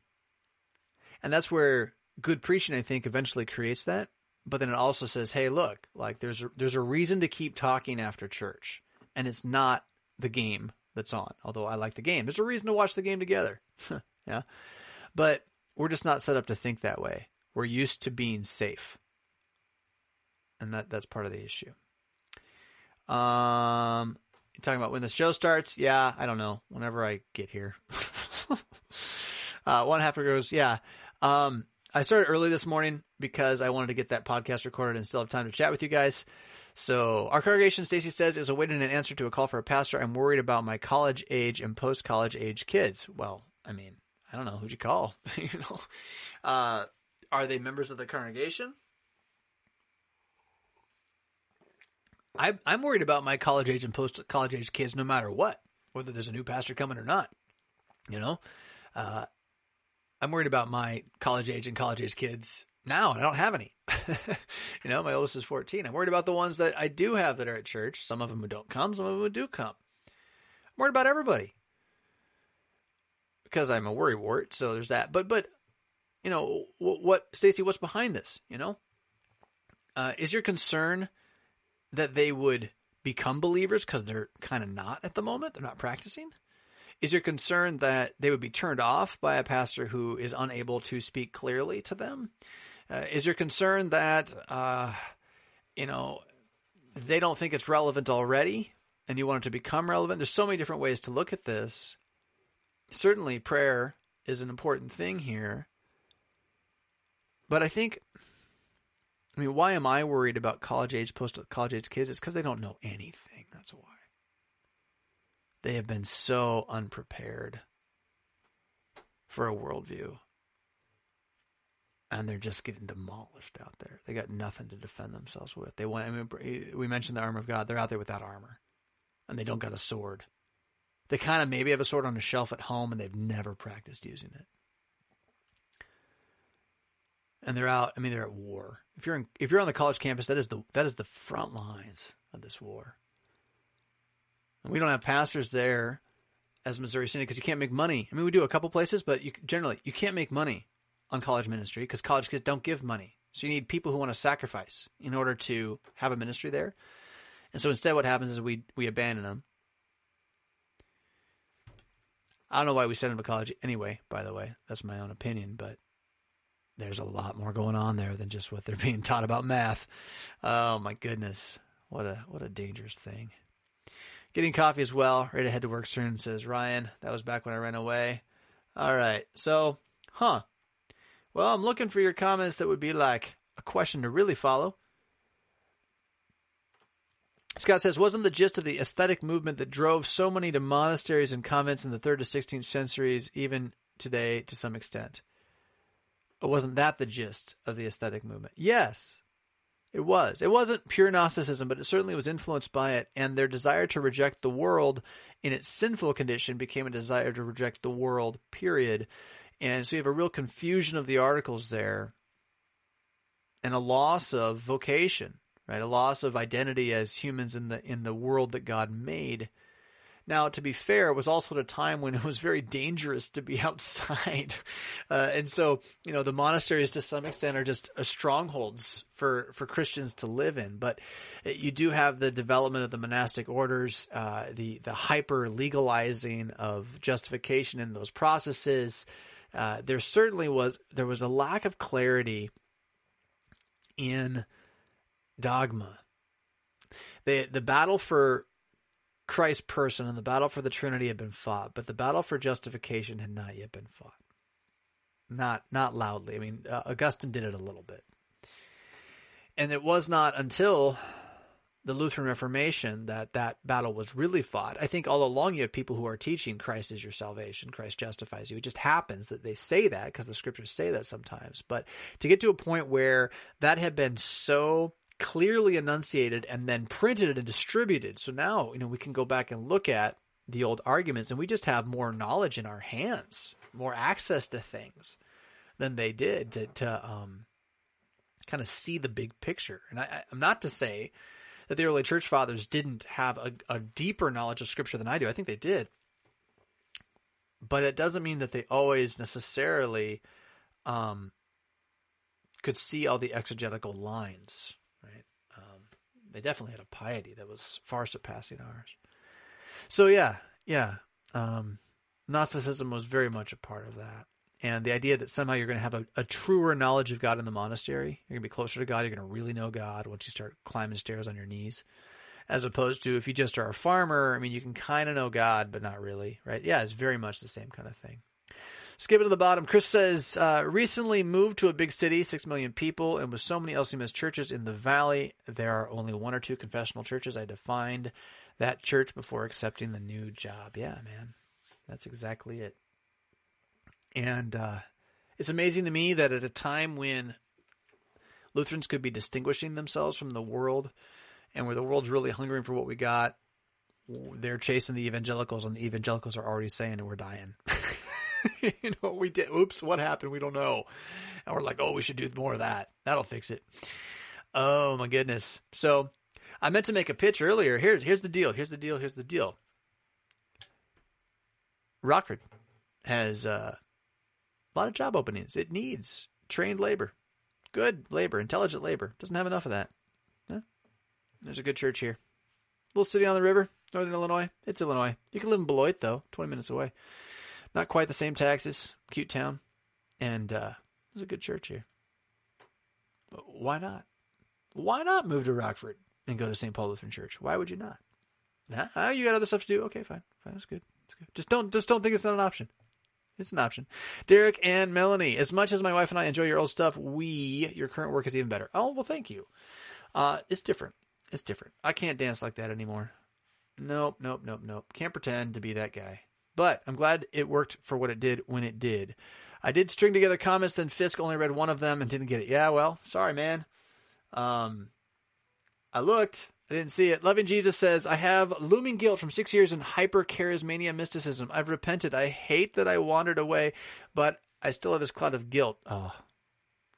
And that's where good preaching, I think, eventually creates that. But then it also says, hey, look, like there's a, there's a reason to keep talking after church. And it's not the game that's on, although I like the game. There's a reason to watch the game together. yeah. But we're just not set up to think that way. We're used to being safe. And that, that's part of the issue. Um, you're talking about when the show starts? Yeah, I don't know. Whenever I get here. uh, one half goes, yeah. Um, I started early this morning because I wanted to get that podcast recorded and still have time to chat with you guys. So our congregation, Stacy says, is awaiting an answer to a call for a pastor. I'm worried about my college age and post college age kids. Well, I mean, I don't know who'd you call. you know, uh, are they members of the congregation? I, I'm worried about my college age and post college age kids no matter what, whether there's a new pastor coming or not. You know, uh, I'm worried about my college age and college age kids now, and I don't have any. you know, my oldest is 14. I'm worried about the ones that I do have that are at church. Some of them who don't come, some of them who do come. I'm worried about everybody because I'm a worry wart. So there's that. But but you know what, what Stacy? What's behind this? You know, uh, is your concern? that they would become believers because they're kind of not at the moment. They're not practicing. Is your concern that they would be turned off by a pastor who is unable to speak clearly to them? Uh, is your concern that, uh, you know, they don't think it's relevant already and you want it to become relevant? There's so many different ways to look at this. Certainly, prayer is an important thing here. But I think I mean, why am I worried about college age, post college age kids? It's because they don't know anything. That's why. They have been so unprepared for a worldview. And they're just getting demolished out there. They got nothing to defend themselves with. They want, I mean, we mentioned the armor of God. They're out there without armor. And they don't got a sword. They kind of maybe have a sword on a shelf at home and they've never practiced using it. and they're out. I mean, they're at war. If you're in, if you're on the college campus, that is the that is the front lines of this war. And we don't have pastors there as Missouri Synod because you can't make money. I mean, we do a couple places, but you generally you can't make money on college ministry because college kids don't give money. So you need people who want to sacrifice in order to have a ministry there. And so instead, what happens is we we abandon them. I don't know why we send them to college anyway. By the way, that's my own opinion, but there's a lot more going on there than just what they're being taught about math. Oh my goodness, what a what a dangerous thing. Getting coffee as well. Ready to head to work soon, says Ryan. That was back when I ran away. All right, so, huh? Well, I'm looking for your comments that would be like a question to really follow. Scott says, wasn't the gist of the ascetic movement that drove so many to monasteries and convents in the 3rd to 16th centuries, even today to some extent? Or wasn't that the gist of the ascetic movement? Yes, it was. It wasn't pure Gnosticism, but it certainly was influenced by it, and their desire to reject the world in its sinful condition became a desire to reject the world, period. And so you have a real confusion of the articles there and a loss of vocation right? A loss of identity as humans in the in the world that God made. Now, to be fair, it was also at a time when it was very dangerous to be outside, uh, and so you know the monasteries to some extent are just uh, strongholds for for Christians to live in. But uh, you do have the development of the monastic orders, uh, the the hyper legalizing of justification in those processes. Uh, there certainly was there was a lack of clarity in dogma. The the battle for Christ's person and the battle for the Trinity had been fought, but the battle for justification had not yet been fought. Not not loudly. I mean, uh, Augustine did it a little bit, and it was not until the Lutheran Reformation that that battle was really fought. I think all along you have people who are teaching Christ is your salvation, Christ justifies you. It just happens that they say that because the scriptures say that sometimes. But to get to a point where that had been so clearly enunciated and then printed and distributed. So now, you know, we can go back and look at the old arguments and we just have more knowledge in our hands, more access to things than they did to, to um, kind of see the big picture. And I, I'm not to say that the early church fathers didn't have a, a deeper knowledge of scripture than I do. I think they did. But it doesn't mean that they always necessarily um, could see all the exegetical lines Right? they definitely had a piety that was far surpassing ours. So yeah, yeah, um, Gnosticism was very much a part of that. And the idea that somehow you're going to have a, a truer knowledge of God in the monastery, you're going to be closer to God, you're going to really know God once you start climbing stairs on your knees. As opposed to if you just are a farmer, I mean, you can kind of know God, but not really, right? Yeah, it's very much the same kind of thing. Skipping to the bottom, Chris says, uh, recently moved to a big city, six million people, and with so many LCMS churches in the valley, there are only one or two confessional churches. I defined that church before accepting the new job. Yeah, man. That's exactly it. And uh, it's amazing to me that at a time when Lutherans could be distinguishing themselves from the world and where the world's really hungering for what we got, they're chasing the evangelicals, and the evangelicals are already saying we're dying. you know, we did. Oops, what happened? We don't know. And we're like, oh, we should do more of that. That'll fix it. Oh my goodness. So I meant to make a pitch earlier. Here's here's the deal. Here's the deal. Here's the deal. Rockford has uh, a lot of job openings. It needs trained labor, good labor, intelligent labor. Doesn't have enough of that. Huh? There's a good church here. Little city on the river, northern Illinois. It's Illinois. You can live in Beloit though, 20 minutes away. Not quite the same taxes, cute town, and uh, there's a good church here. But why not? Why not move to Rockford and go to St. Paul Lutheran Church? Why would you not? Nah, you got other stuff to do. Okay, fine, fine, that's good. That's good. Just don't, just don't think it's not an option. It's an option. Derek and Melanie, as much as my wife and I enjoy your old stuff, we, your current work is even better. Oh, well, thank you. Uh, it's different. It's different. I can't dance like that anymore. Nope, nope, nope, nope. Can't pretend to be that guy. But I'm glad it worked for what it did when it did. I did string together comments, then Fisk only read one of them and didn't get it. Yeah, well, sorry, man. Um, I looked, I didn't see it. Loving Jesus says, I have looming guilt from six years in hyper charismania mysticism. I've repented. I hate that I wandered away, but I still have this cloud of guilt. Oh,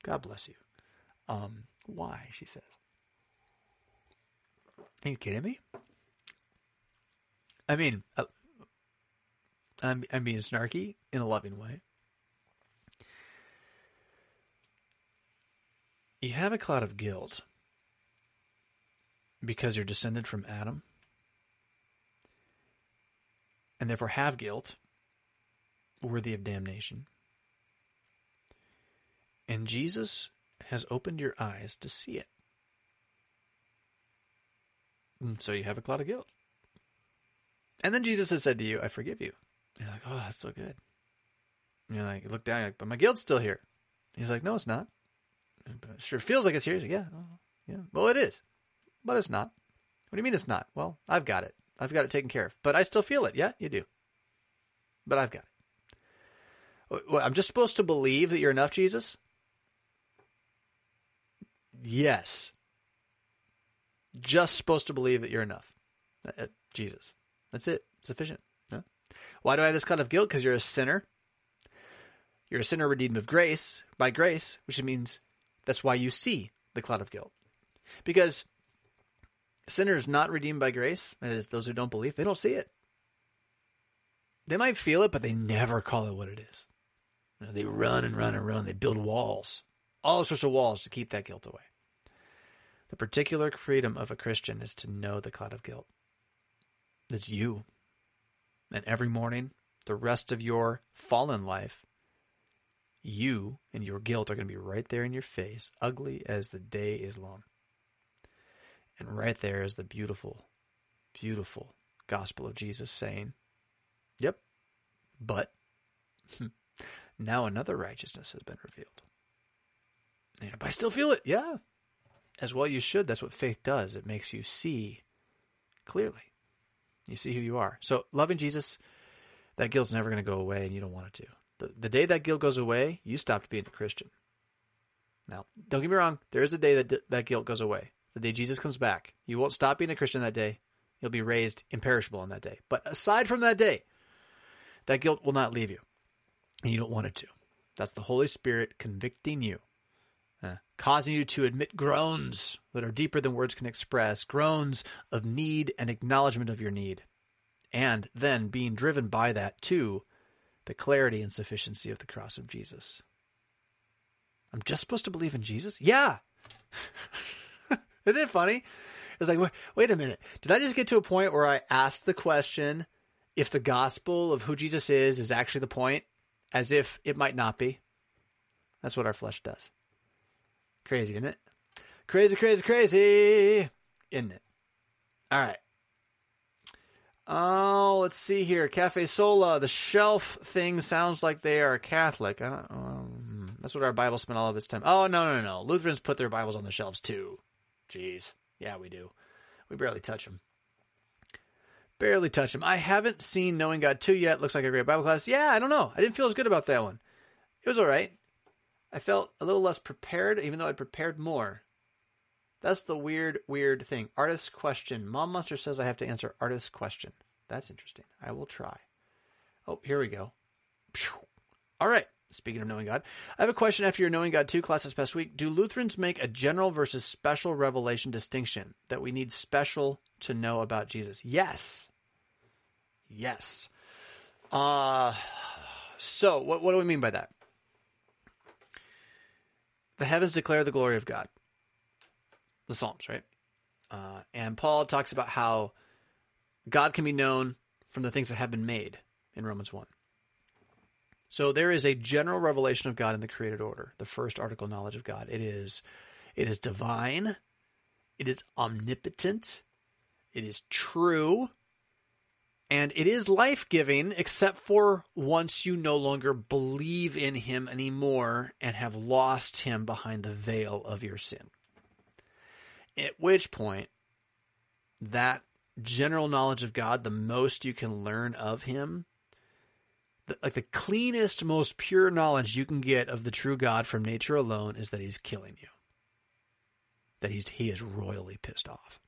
God bless you. Um, why? She says. Are you kidding me? I mean, uh, I'm, I'm being snarky in a loving way. You have a cloud of guilt because you're descended from Adam and therefore have guilt worthy of damnation. And Jesus has opened your eyes to see it. And so you have a cloud of guilt. And then Jesus has said to you, I forgive you. You're like, oh, that's so good. You're like, you look down, like, but my guilt's still here. He's like, no, it's not. But it sure feels like it's here. Like, yeah, oh, yeah. Well, it is, but it's not. What do you mean it's not? Well, I've got it. I've got it taken care of. But I still feel it. Yeah, you do. But I've got it. I'm just supposed to believe that you're enough, Jesus? Yes. Just supposed to believe that you're enough. Uh, uh Jesus. That's it. Sufficient. Why do I have this kind of guilt? Because you're a sinner. You're a sinner redeemed of grace, by grace, which means that's why you see the cloud of guilt. Because sinners not redeemed by grace, as those who don't believe, they don't see it. They might feel it, but they never call it what it is. You know, they run and run and run. They build walls, all sorts of walls to keep that guilt away. The particular freedom of a Christian is to know the cloud of guilt. It's you. And every morning, the rest of your fallen life, you and your guilt are going to be right there in your face, ugly as the day is long. And right there is the beautiful, beautiful gospel of Jesus saying, Yep, but now another righteousness has been revealed. Yeah, but I still feel it. Yeah. As well you should. That's what faith does. It makes you see clearly. You see who you are. So loving Jesus, that guilt's never going to go away and you don't want it to. The, the day that guilt goes away, you stopped being a Christian. Now, don't get me wrong. There is a day that that guilt goes away. The day Jesus comes back. You won't stop being a Christian that day. You'll be raised imperishable on that day. But aside from that day, that guilt will not leave you. And you don't want it to. That's the Holy Spirit convicting you, uh, causing you to admit groans that are deeper than words can express, groans of need and acknowledgement of your need. And then being driven by that to the clarity and sufficiency of the cross of Jesus. I'm just supposed to believe in Jesus? Yeah. Isn't it funny? It's like, wait, wait a minute. Did I just get to a point where I asked the question if the gospel of who Jesus is is actually the point, as if it might not be? That's what our flesh does. Crazy, isn't it? Crazy, crazy, crazy, isn't it? All right. Oh, let's see here. Cafe Sola, the shelf thing sounds like they are Catholic. Um, that's what our Bible spent all of its time. Oh no, no, no. Lutherans put their Bibles on the shelves too. Jeez, yeah, we do. We barely touch them. Barely touch them. I haven't seen Knowing God two yet. Looks like a great Bible class. Yeah, I don't know. I didn't feel as good about that one. It was all right. I felt a little less prepared, even though I'd prepared more. That's the weird, weird thing. Artist's question. Mom Monster says I have to answer artist's question. That's interesting. I will try. Oh, here we go. All right. Speaking of knowing God, I have a question after your Knowing God 2 class this past week. Do Lutherans make a general versus special revelation distinction that we need special to know about Jesus? Yes. Yes. Uh, so, what, what do we mean by that? The heavens declare the glory of God the Psalms, right? Uh, and Paul talks about how God can be known from the things that have been made in Romans 1. So there is a general revelation of God in the created order, the first article knowledge of God. It is it is divine, it is omnipotent, it is true, and it is life-giving except for once you no longer believe in him anymore and have lost him behind the veil of your sin. At which point, that general knowledge of God, the most you can learn of Him, like the cleanest, most pure knowledge you can get of the true God from nature alone is that He's killing you. That he's, He is royally pissed off.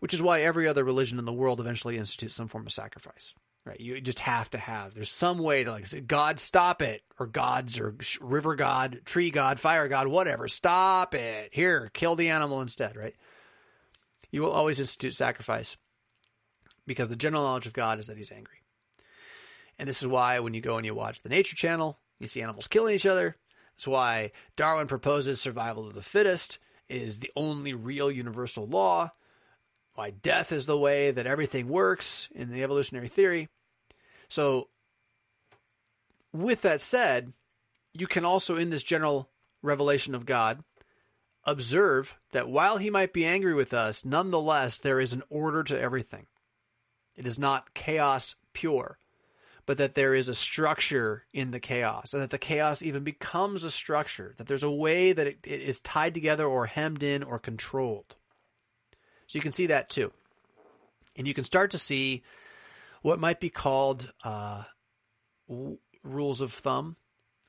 Which is why every other religion in the world eventually institutes some form of sacrifice. Right? You just have to have. There's some way to like God, stop it, or gods, or river god, tree god, fire god, whatever. Stop it. Here, kill the animal instead. Right? You will always institute sacrifice because the general knowledge of God is that He's angry. And this is why when you go and you watch the Nature Channel, you see animals killing each other. That's why Darwin proposes survival of the fittest is the only real universal law. Why death is the way that everything works in the evolutionary theory. So, with that said, you can also, in this general revelation of God, observe that while he might be angry with us, nonetheless, there is an order to everything. It is not chaos pure but that there is a structure in the chaos and that the chaos even becomes a structure, that there's a way that it, it is tied together or hemmed in or controlled. So you can see that too. And you can start to see what might be called uh, w- rules of thumb,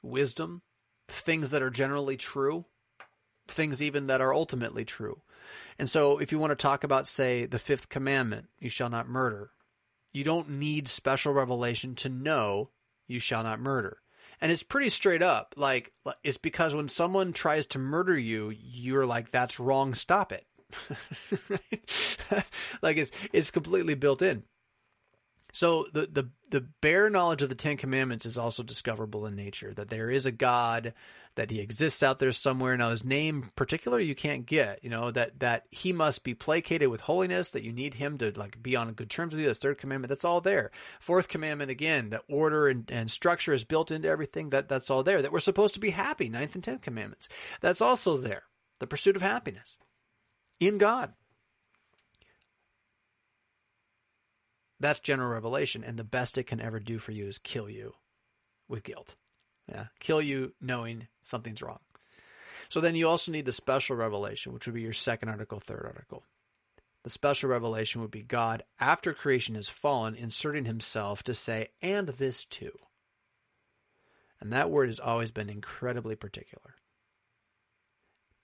wisdom, things that are generally true, things even that are ultimately true. And so if you want to talk about, say, the fifth commandment, you shall not murder, you don't need special revelation to know you shall not murder. And it's pretty straight up. Like, it's because when someone tries to murder you, you're like, that's wrong, stop it. like it's, it's completely built in. So the, the, the bare knowledge of the Ten Commandments is also discoverable in nature, that there is a God, that he exists out there somewhere. Now his name particular you can't get, you know, that, that he must be placated with holiness, that you need him to like be on good terms with you. The third commandment, that's all there. Fourth commandment, again, that order and, and structure is built into everything. That, that's all there. That we're supposed to be happy. Ninth and tenth commandments. That's also there. The pursuit of happiness in God. That's general revelation, and the best it can ever do for you is kill you with guilt. Yeah, kill you knowing something's wrong. So then you also need the special revelation, which would be your second article, third article. The special revelation would be God, after creation has fallen, inserting himself to say, and this too. And that word has always been incredibly particular,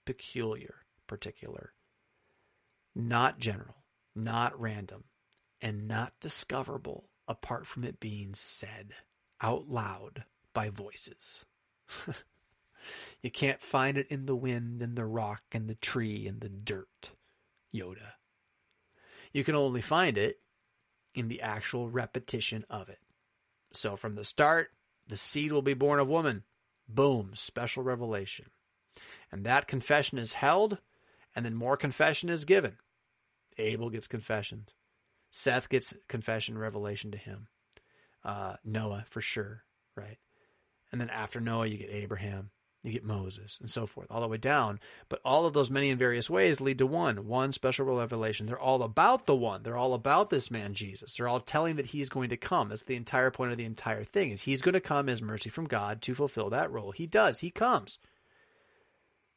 peculiar, particular, not general, not random, and not discoverable apart from it being said out loud by voices. you can't find it in the wind and the rock and the tree and the dirt, Yoda. You can only find it in the actual repetition of it. So from the start, the seed will be born of woman. Boom, special revelation. And that confession is held, and then more confession is given. Abel gets confessions. Seth gets confession, revelation to him. Uh, Noah, for sure, right? And then after Noah, you get Abraham, you get Moses, and so forth, all the way down. But all of those many and various ways lead to one, one special revelation. They're all about the one. They're all about this man Jesus. They're all telling that he's going to come. That's the entire point of the entire thing is he's going to come as mercy from God to fulfill that role. He does. He comes.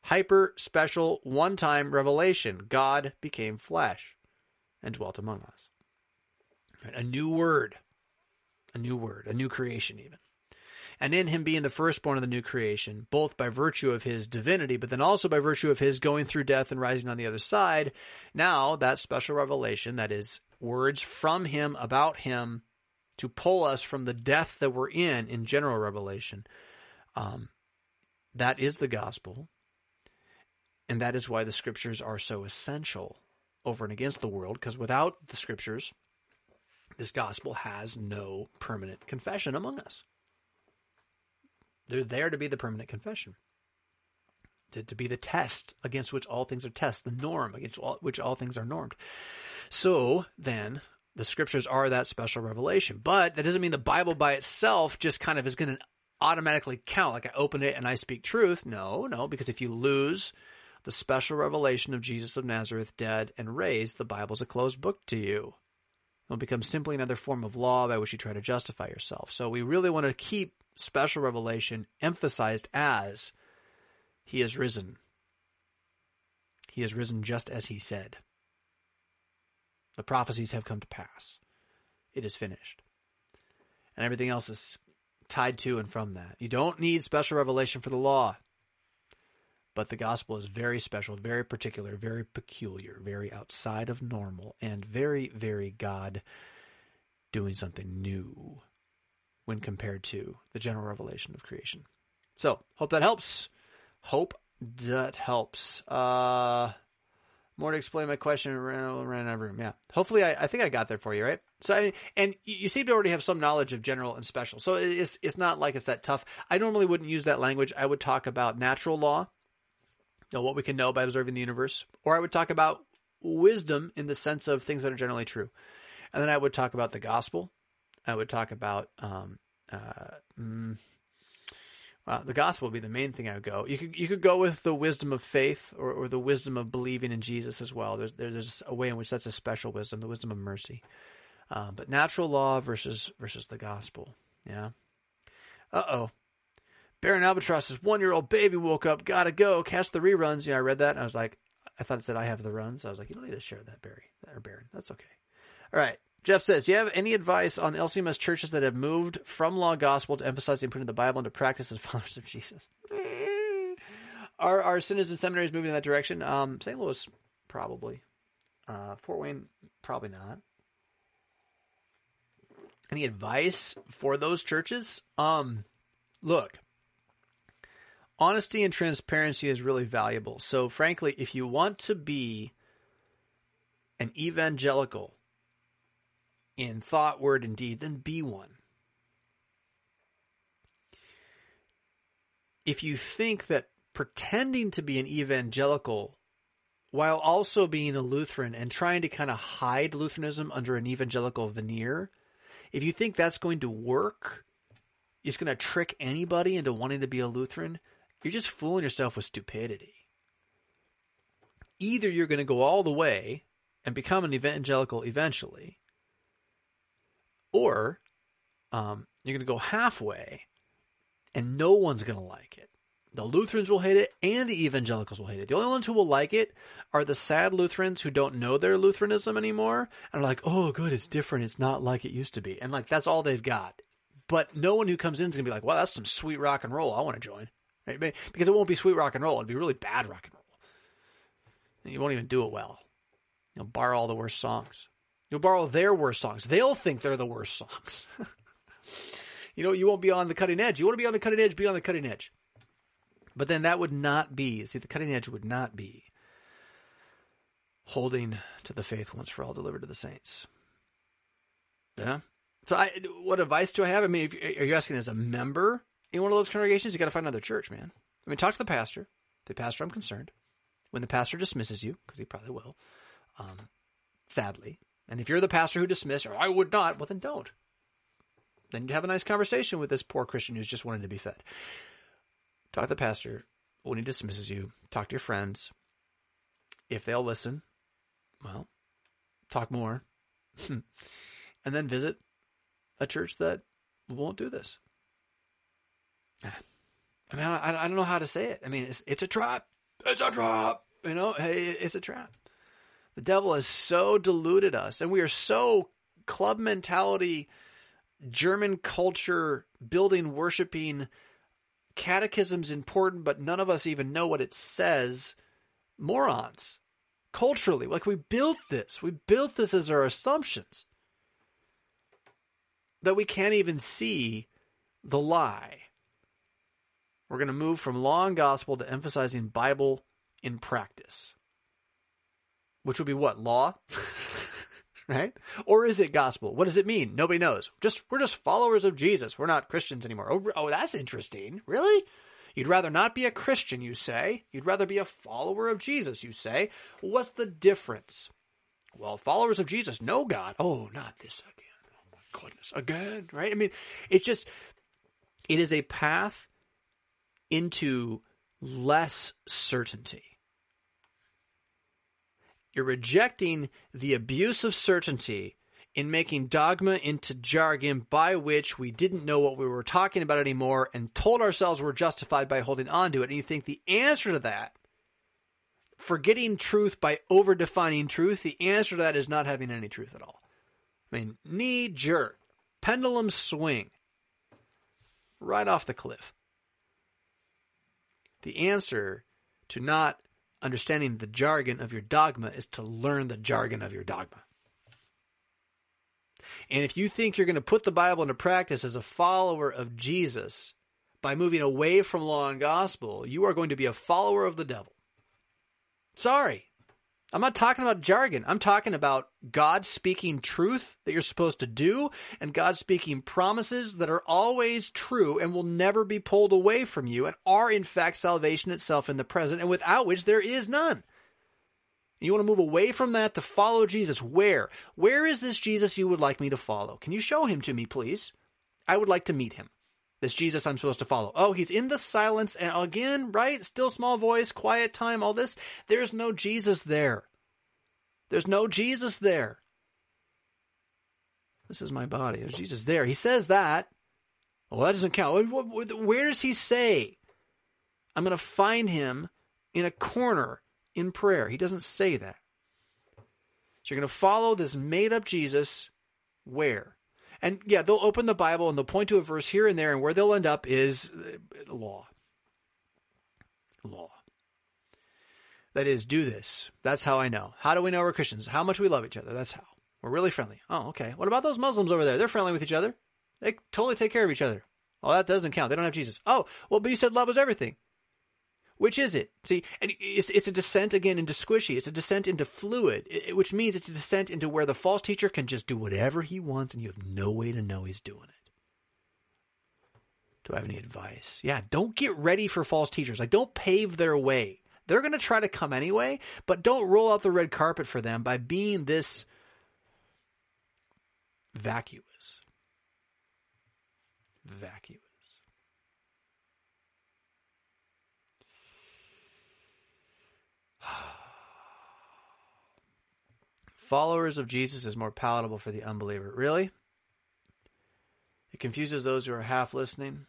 Hyper special one time revelation. God became flesh and dwelt among us. A new word. A new word. A new creation even and in him being the firstborn of the new creation, both by virtue of his divinity, but then also by virtue of his going through death and rising on the other side. Now, that special revelation, that is words from him about him to pull us from the death that we're in in general revelation, um, that is the gospel. And that is why the scriptures are so essential over and against the world, because without the scriptures, this gospel has no permanent confession among us. They're there to be the permanent confession, to, to be the test against which all things are tested, the norm against all, which all things are normed. So then, the scriptures are that special revelation. But that doesn't mean the Bible by itself just kind of is going to automatically count. Like I open it and I speak truth. No, no, because if you lose the special revelation of Jesus of Nazareth, dead and raised, the Bible's a closed book to you. It'll become simply another form of law by which you try to justify yourself. So we really want to keep special revelation emphasized as he is risen. He is risen just as he said. The prophecies have come to pass. It is finished. And everything else is tied to and from that. You don't need special revelation for the law. But the gospel is very special, very particular, very peculiar, very outside of normal, and very, very God doing something new when compared to the general revelation of creation. So, hope that helps. Hope that helps. Uh, more to explain my question ran, out of room. Yeah. Hopefully, I, I think I got there for you, right? So, I, and you seem to already have some knowledge of general and special. So it's it's not like it's that tough. I normally wouldn't use that language. I would talk about natural law, know, what we can know by observing the universe, or I would talk about wisdom in the sense of things that are generally true, and then I would talk about the gospel. I would talk about um, uh, mm, well, the gospel would be the main thing I would go. You could you could go with the wisdom of faith or, or the wisdom of believing in Jesus as well. There's there's a way in which that's a special wisdom, the wisdom of mercy. Um, but natural law versus versus the gospel. Yeah. Uh oh. Baron Albatross's one year old baby woke up. Gotta go. Catch the reruns. Yeah, I read that. I was like, I thought it said I have the runs. I was like, you don't need to share that, Barry or Baron. That's okay. All right. Jeff says, Do you have any advice on LCMS churches that have moved from law gospel to emphasizing putting the Bible into practice as followers of Jesus? are our synods and seminaries moving in that direction? Um, St. Louis, probably. Uh, Fort Wayne, probably not. Any advice for those churches? Um, look, honesty and transparency is really valuable. So, frankly, if you want to be an evangelical in thought, word, and deed, then be one. If you think that pretending to be an evangelical while also being a Lutheran and trying to kind of hide Lutheranism under an evangelical veneer, if you think that's going to work, it's going to trick anybody into wanting to be a Lutheran, you're just fooling yourself with stupidity. Either you're going to go all the way and become an evangelical eventually, or um, you're going to go halfway and no one's going to like it. The Lutherans will hate it and the evangelicals will hate it. The only ones who will like it are the sad Lutherans who don't know their Lutheranism anymore and are like, oh, good, it's different. It's not like it used to be. And like, that's all they've got. But no one who comes in is going to be like, well, that's some sweet rock and roll. I want to join. Right? Because it won't be sweet rock and roll. It'll be really bad rock and roll. And you won't even do it well. You'll borrow all the worst songs. You'll borrow their worst songs. They'll think they're the worst songs. you know, you won't be on the cutting edge. You want to be on the cutting edge, be on the cutting edge. But then that would not be, see, the cutting edge would not be holding to the faith once for all delivered to the saints. Yeah. So, I, what advice do I have? I mean, if, are you asking as a member in one of those congregations? You got to find another church, man. I mean, talk to the pastor. The pastor, I'm concerned. When the pastor dismisses you, because he probably will, um, sadly, and if you're the pastor who dismissed, or I would not, well, then don't. Then you have a nice conversation with this poor Christian who's just wanting to be fed. Talk to the pastor when he dismisses you. Talk to your friends. If they'll listen, well, talk more. and then visit a church that won't do this. I mean, I, I don't know how to say it. I mean, it's, it's a trap. It's a trap. You know, it's a trap. The devil has so deluded us, and we are so club mentality, German culture, building, worshiping. Catechism's important, but none of us even know what it says. Morons. Culturally, like we built this. We built this as our assumptions. That we can't even see the lie. We're going to move from law and gospel to emphasizing Bible in practice which would be what law, right? Or is it gospel? What does it mean? Nobody knows. Just we're just followers of Jesus. We're not Christians anymore. Oh, oh, that's interesting. Really? You'd rather not be a Christian, you say. You'd rather be a follower of Jesus, you say. what's the difference? Well, followers of Jesus know God. Oh, not this again. Oh my goodness, again, right? I mean, it's just it is a path into less certainty you're rejecting the abuse of certainty in making dogma into jargon by which we didn't know what we were talking about anymore and told ourselves we're justified by holding on to it. And you think the answer to that, forgetting truth by over defining truth, the answer to that is not having any truth at all. I mean, knee jerk, pendulum swing, right off the cliff. The answer to not understanding the jargon of your dogma is to learn the jargon of your dogma. And if you think you're going to put the Bible into practice as a follower of Jesus by moving away from law and gospel, you are going to be a follower of the devil. Sorry. I'm not talking about jargon. I'm talking about God speaking truth that you're supposed to do and God speaking promises that are always true and will never be pulled away from you and are in fact salvation itself in the present and without which there is none. You want to move away from that to follow Jesus. Where? Where is this Jesus you would like me to follow? Can you show him to me, please? I would like to meet him. This Jesus I'm supposed to follow. Oh, he's in the silence. And again, right? Still small voice, quiet time, all this. There's no Jesus there. There's no Jesus there. This is my body. There's Jesus there. He says that. Well, that doesn't count. Where does he say? I'm going to find him in a corner in prayer. He doesn't say that. So you're going to follow this made up Jesus where? And yeah, they'll open the Bible and they'll point to a verse here and there, and where they'll end up is uh, law. Law. That is, do this. That's how I know. How do we know we're Christians? How much we love each other. That's how. We're really friendly. Oh, okay. What about those Muslims over there? They're friendly with each other. They totally take care of each other. Well, that doesn't count. They don't have Jesus. Oh, well, but you said love was everything. Which is it? See, it's, it's a descent again into squishy. It's a descent into fluid, which means it's a descent into where the false teacher can just do whatever he wants and you have no way to know he's doing it. Do I have any advice? Yeah, don't get ready for false teachers. Like, don't pave their way. They're going to try to come anyway, but don't roll out the red carpet for them by being this vacuous. Vacuous. Followers of Jesus is more palatable for the unbeliever. Really? It confuses those who are half listening.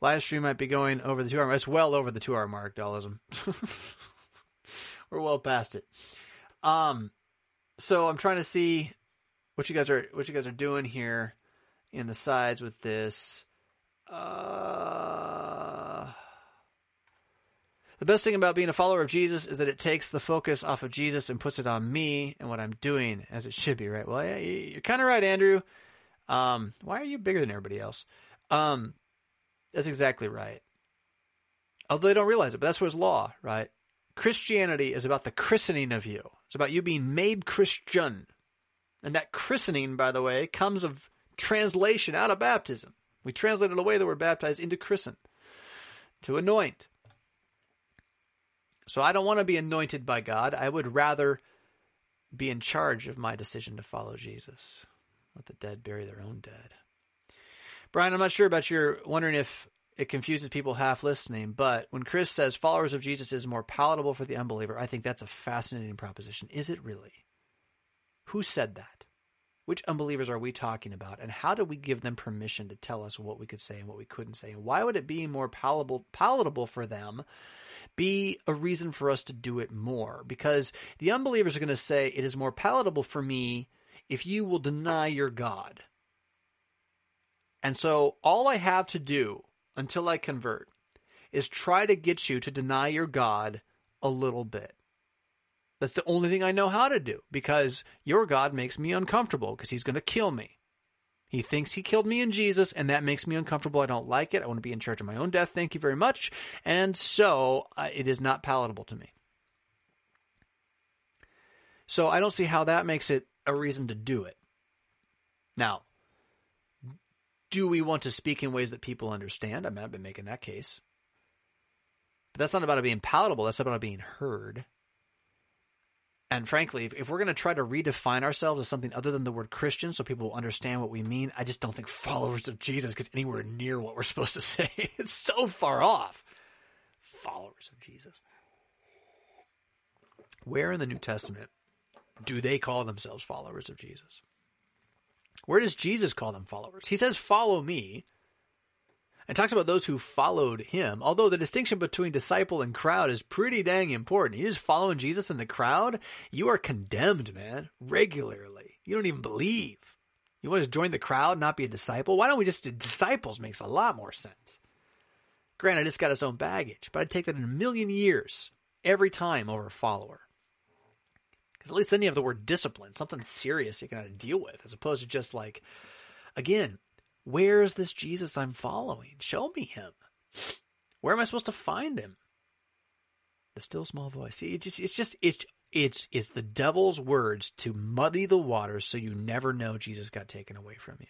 Live stream might be going over the two hour mark. It's well over the two hour mark, Dollism. We're well past it. Um so I'm trying to see what you guys are what you guys are doing here in the sides with this. Uh the best thing about being a follower of Jesus is that it takes the focus off of Jesus and puts it on me and what I'm doing, as it should be, right? Well, yeah, you're kind of right, Andrew. Um, why are you bigger than everybody else? Um, that's exactly right. Although they don't realize it, but that's what it's law, right? Christianity is about the christening of you. It's about you being made Christian. And that christening, by the way, comes of translation out of baptism. We translated away the word baptized into christen, to anoint. So I don't want to be anointed by God. I would rather be in charge of my decision to follow Jesus. Let the dead bury their own dead. Brian, I'm not sure about your wondering if it confuses people half listening, but when Chris says followers of Jesus is more palatable for the unbeliever, I think that's a fascinating proposition. Is it really? Who said that? Which unbelievers are we talking about? And how do we give them permission to tell us what we could say and what we couldn't say? And why would it be more palatable, palatable for them be a reason for us to do it more because the unbelievers are going to say it is more palatable for me if you will deny your God. And so all I have to do until I convert is try to get you to deny your God a little bit. That's the only thing I know how to do because your God makes me uncomfortable because he's going to kill me. He thinks he killed me in Jesus, and that makes me uncomfortable. I don't like it. I want to be in charge of my own death. Thank you very much. And so uh, it is not palatable to me. So I don't see how that makes it a reason to do it. Now, do we want to speak in ways that people understand? I mean, I've been making that case. But that's not about it being palatable. That's about it being heard. And frankly, if, if we're going to try to redefine ourselves as something other than the word Christian so people will understand what we mean, I just don't think followers of Jesus gets anywhere near what we're supposed to say. it's so far off. Followers of Jesus. Where in the New Testament do they call themselves followers of Jesus? Where does Jesus call them followers? He says, Follow me and talks about those who followed him. Although the distinction between disciple and crowd is pretty dang important. You just following Jesus in the crowd, you are condemned, man, regularly. You don't even believe. You want to join the crowd, not be a disciple? Why don't we just do disciples makes a lot more sense. Granted, it's got its own baggage, but I'd take that in a million years every time over a follower. Because at least then you have the word discipline, something serious you can to deal with, as opposed to just like, again, where is this Jesus I'm following? Show me him. Where am I supposed to find him? The still small voice. See, it just, it's just, it's, it's, it's the devil's words to muddy the waters so you never know Jesus got taken away from you.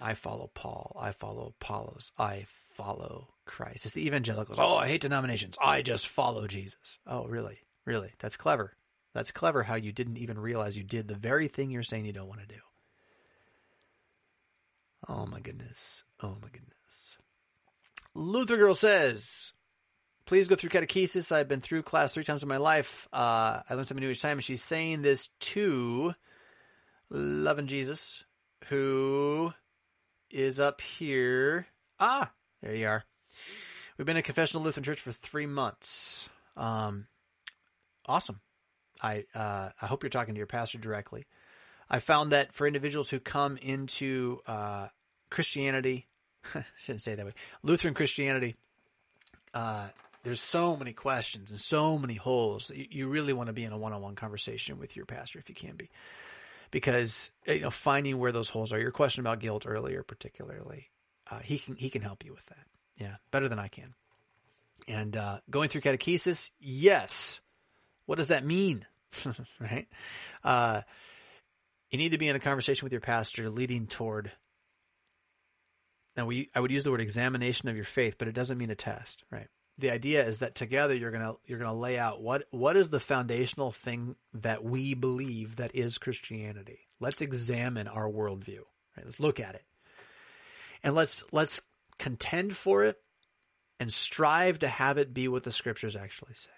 I follow Paul. I follow Apollos. I follow Christ. It's the evangelicals. Oh, I hate denominations. I just follow Jesus. Oh, really? Really? That's clever. That's clever how you didn't even realize you did the very thing you're saying you don't want to do. Oh my goodness. Oh my goodness. Luther Girl says, please go through catechesis. I've been through class three times in my life. Uh, I learned something new each time. And she's saying this to loving Jesus, who is up here. Ah, there you are. We've been at Confessional Lutheran Church for three months. Um, awesome. I uh, I hope you're talking to your pastor directly. I found that for individuals who come into uh, Christianity, shouldn't say that way, Lutheran Christianity, uh, there's so many questions and so many holes. You, you really want to be in a one-on-one conversation with your pastor if you can be, because you know finding where those holes are. Your question about guilt earlier, particularly, uh, he can he can help you with that. Yeah, better than I can. And uh, going through catechesis, yes. What does that mean? right? Uh, you need to be in a conversation with your pastor leading toward. Now, we I would use the word examination of your faith, but it doesn't mean a test, right? The idea is that together you're gonna you're gonna lay out what what is the foundational thing that we believe that is Christianity. Let's examine our worldview. Right? Let's look at it, and let's let's contend for it and strive to have it be what the scriptures actually say.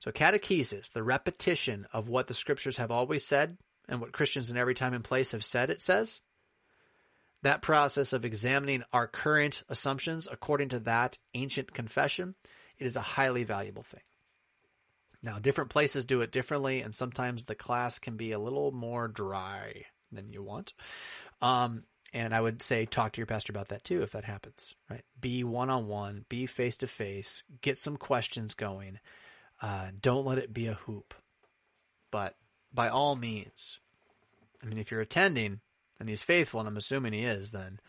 So catechesis, the repetition of what the scriptures have always said and what Christians in every time and place have said it says, that process of examining our current assumptions according to that ancient confession, it is a highly valuable thing. Now, different places do it differently, and sometimes the class can be a little more dry than you want. Um, and I would say talk to your pastor about that too if that happens, right? Be one on one, be face to face, get some questions going. Uh, don't let it be a hoop. But by all means, I mean, if you're attending and he's faithful, and I'm assuming he is, then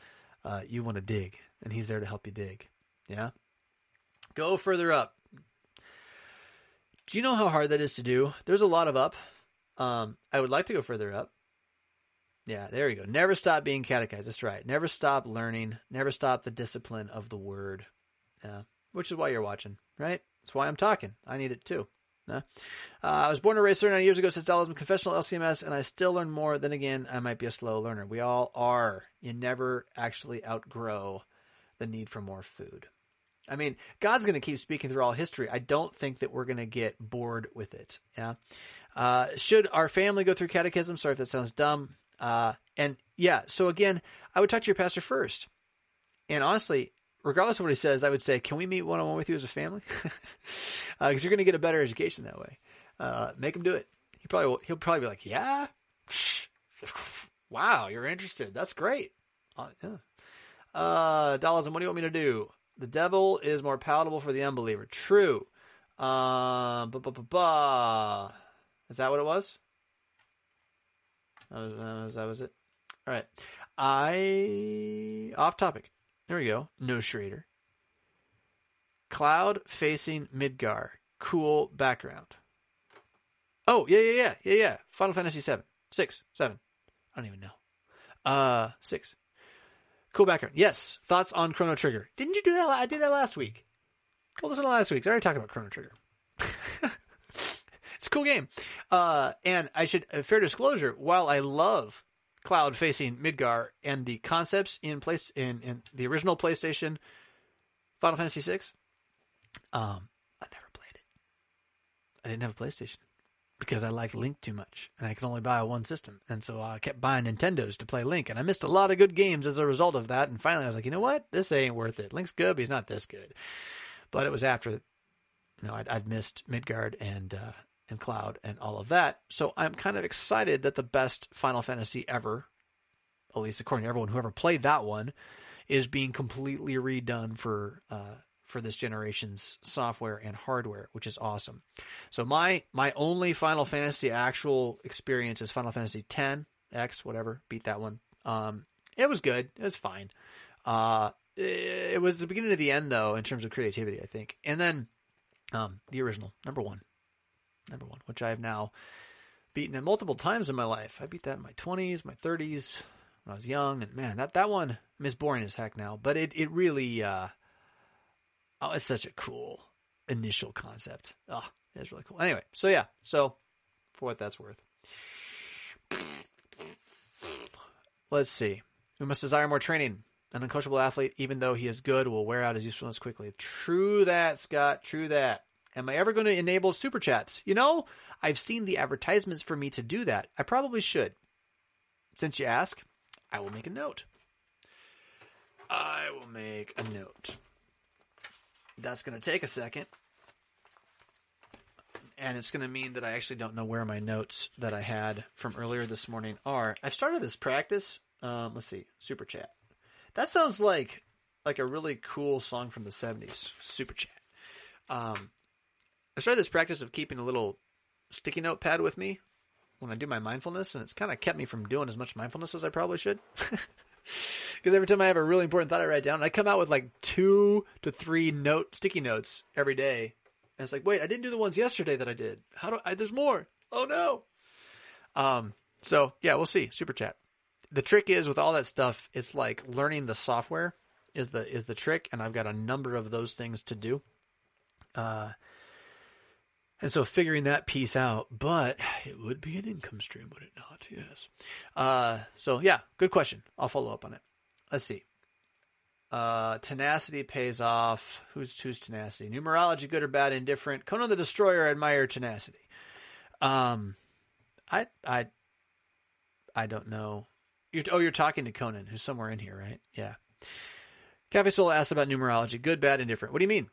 uh, you want to dig, and he's there to help you dig. Yeah? Go further up. Do you know how hard that is to do? There's a lot of up. Um, I would like to go further up. Yeah, there you go. Never stop being catechized. That's right. Never stop learning. Never stop the discipline of the word. Yeah, which is why you're watching, right? That's why I'm talking. I need it too. Uh, I was born and raised 39 years ago since Dallas. I'm confessional LCMS, and I still learn more. Then again, I might be a slow learner. We all are. You never actually outgrow the need for more food. I mean, God's going to keep speaking through all history. I don't think that we're going to get bored with it. Yeah. Uh, should our family go through catechism? Sorry if that sounds dumb. Uh, and yeah, so again, I would talk to your pastor first. And honestly, regardless of what he says, I would say, can we meet one on one with you as a family? Because uh, you're going to get a better education that way. Uh, make him do it. He probably will, he'll probably be like, yeah, wow, you're interested. That's great. Uh, yeah. Uh, and what do you want me to do? The devil is more palatable for the unbeliever. True. Uh. Is that what it was? That was, uh, that was it. All right. I off topic. There we go. No Schrader. Cloud facing Midgar. Cool background. Oh, yeah, yeah, yeah, yeah, yeah. Final Fantasy 7. 6, 7. I don't even know. Uh, 6. Cool background. Yes. Thoughts on Chrono Trigger. Didn't you do that? I did that last week. Go listen to last week's. I already talked about Chrono Trigger. it's a cool game. Uh, and I should, uh, fair disclosure, while I love cloud facing Midgar and the concepts in place in, in the original PlayStation Final Fantasy VI. Um, I never played it. I didn't have a PlayStation because I liked Link too much, and I could only buy one system, and so I kept buying Nintendos to play Link, and I missed a lot of good games as a result of that. And finally, I was like, you know what, this ain't worth it. Link's good, but he's not this good. But it was after, you know, I'd, I'd missed Midgar and uh, and Cloud and all of that. So I'm kind of excited that the best Final Fantasy ever, at least according to everyone who ever played that one, is being completely redone for uh, for this generation's software and hardware, which is awesome. So my my only Final Fantasy actual experience is Final Fantasy X, X, whatever. Beat that one. Um, it was good. It was fine. Uh, it was the beginning of the end though in terms of creativity, I think. And then um, the original number one, number one, which I have now beaten it multiple times in my life. I beat that in my twenties, my thirties, when I was young, and man, that that one is boring as heck now. But it it really, uh, oh, it's such a cool initial concept. Oh, it's really cool. Anyway, so yeah, so for what that's worth. Let's see. We must desire more training. An uncoachable athlete, even though he is good, will wear out his usefulness quickly. True that, Scott. True that. Am I ever going to enable super chats? You know, I've seen the advertisements for me to do that. I probably should. Since you ask, I will make a note. I will make a note. That's going to take a second. And it's going to mean that I actually don't know where my notes that I had from earlier this morning are. I've started this practice. Um, let's see, super chat. That sounds like like a really cool song from the '70s. Super chat. Um, I started this practice of keeping a little sticky note pad with me when I do my mindfulness, and it's kind of kept me from doing as much mindfulness as I probably should. Because every time I have a really important thought I write down, and I come out with like two to three note sticky notes every day. And it's like, wait, I didn't do the ones yesterday that I did. How do I? There's more. Oh no. Um. So yeah, we'll see. Super chat. The trick is with all that stuff, it's like learning the software is the is the trick, and I've got a number of those things to do. Uh, and so figuring that piece out, but it would be an income stream, would it not? Yes. Uh, so yeah, good question. I'll follow up on it. Let's see. Uh, tenacity pays off. Who's who's tenacity? Numerology, good or bad, indifferent. Conan the Destroyer, admire tenacity. Um, I I I don't know. You're, oh, you're talking to Conan, who's somewhere in here, right? Yeah. Cafe Soul asked about numerology, good, bad, indifferent. What do you mean?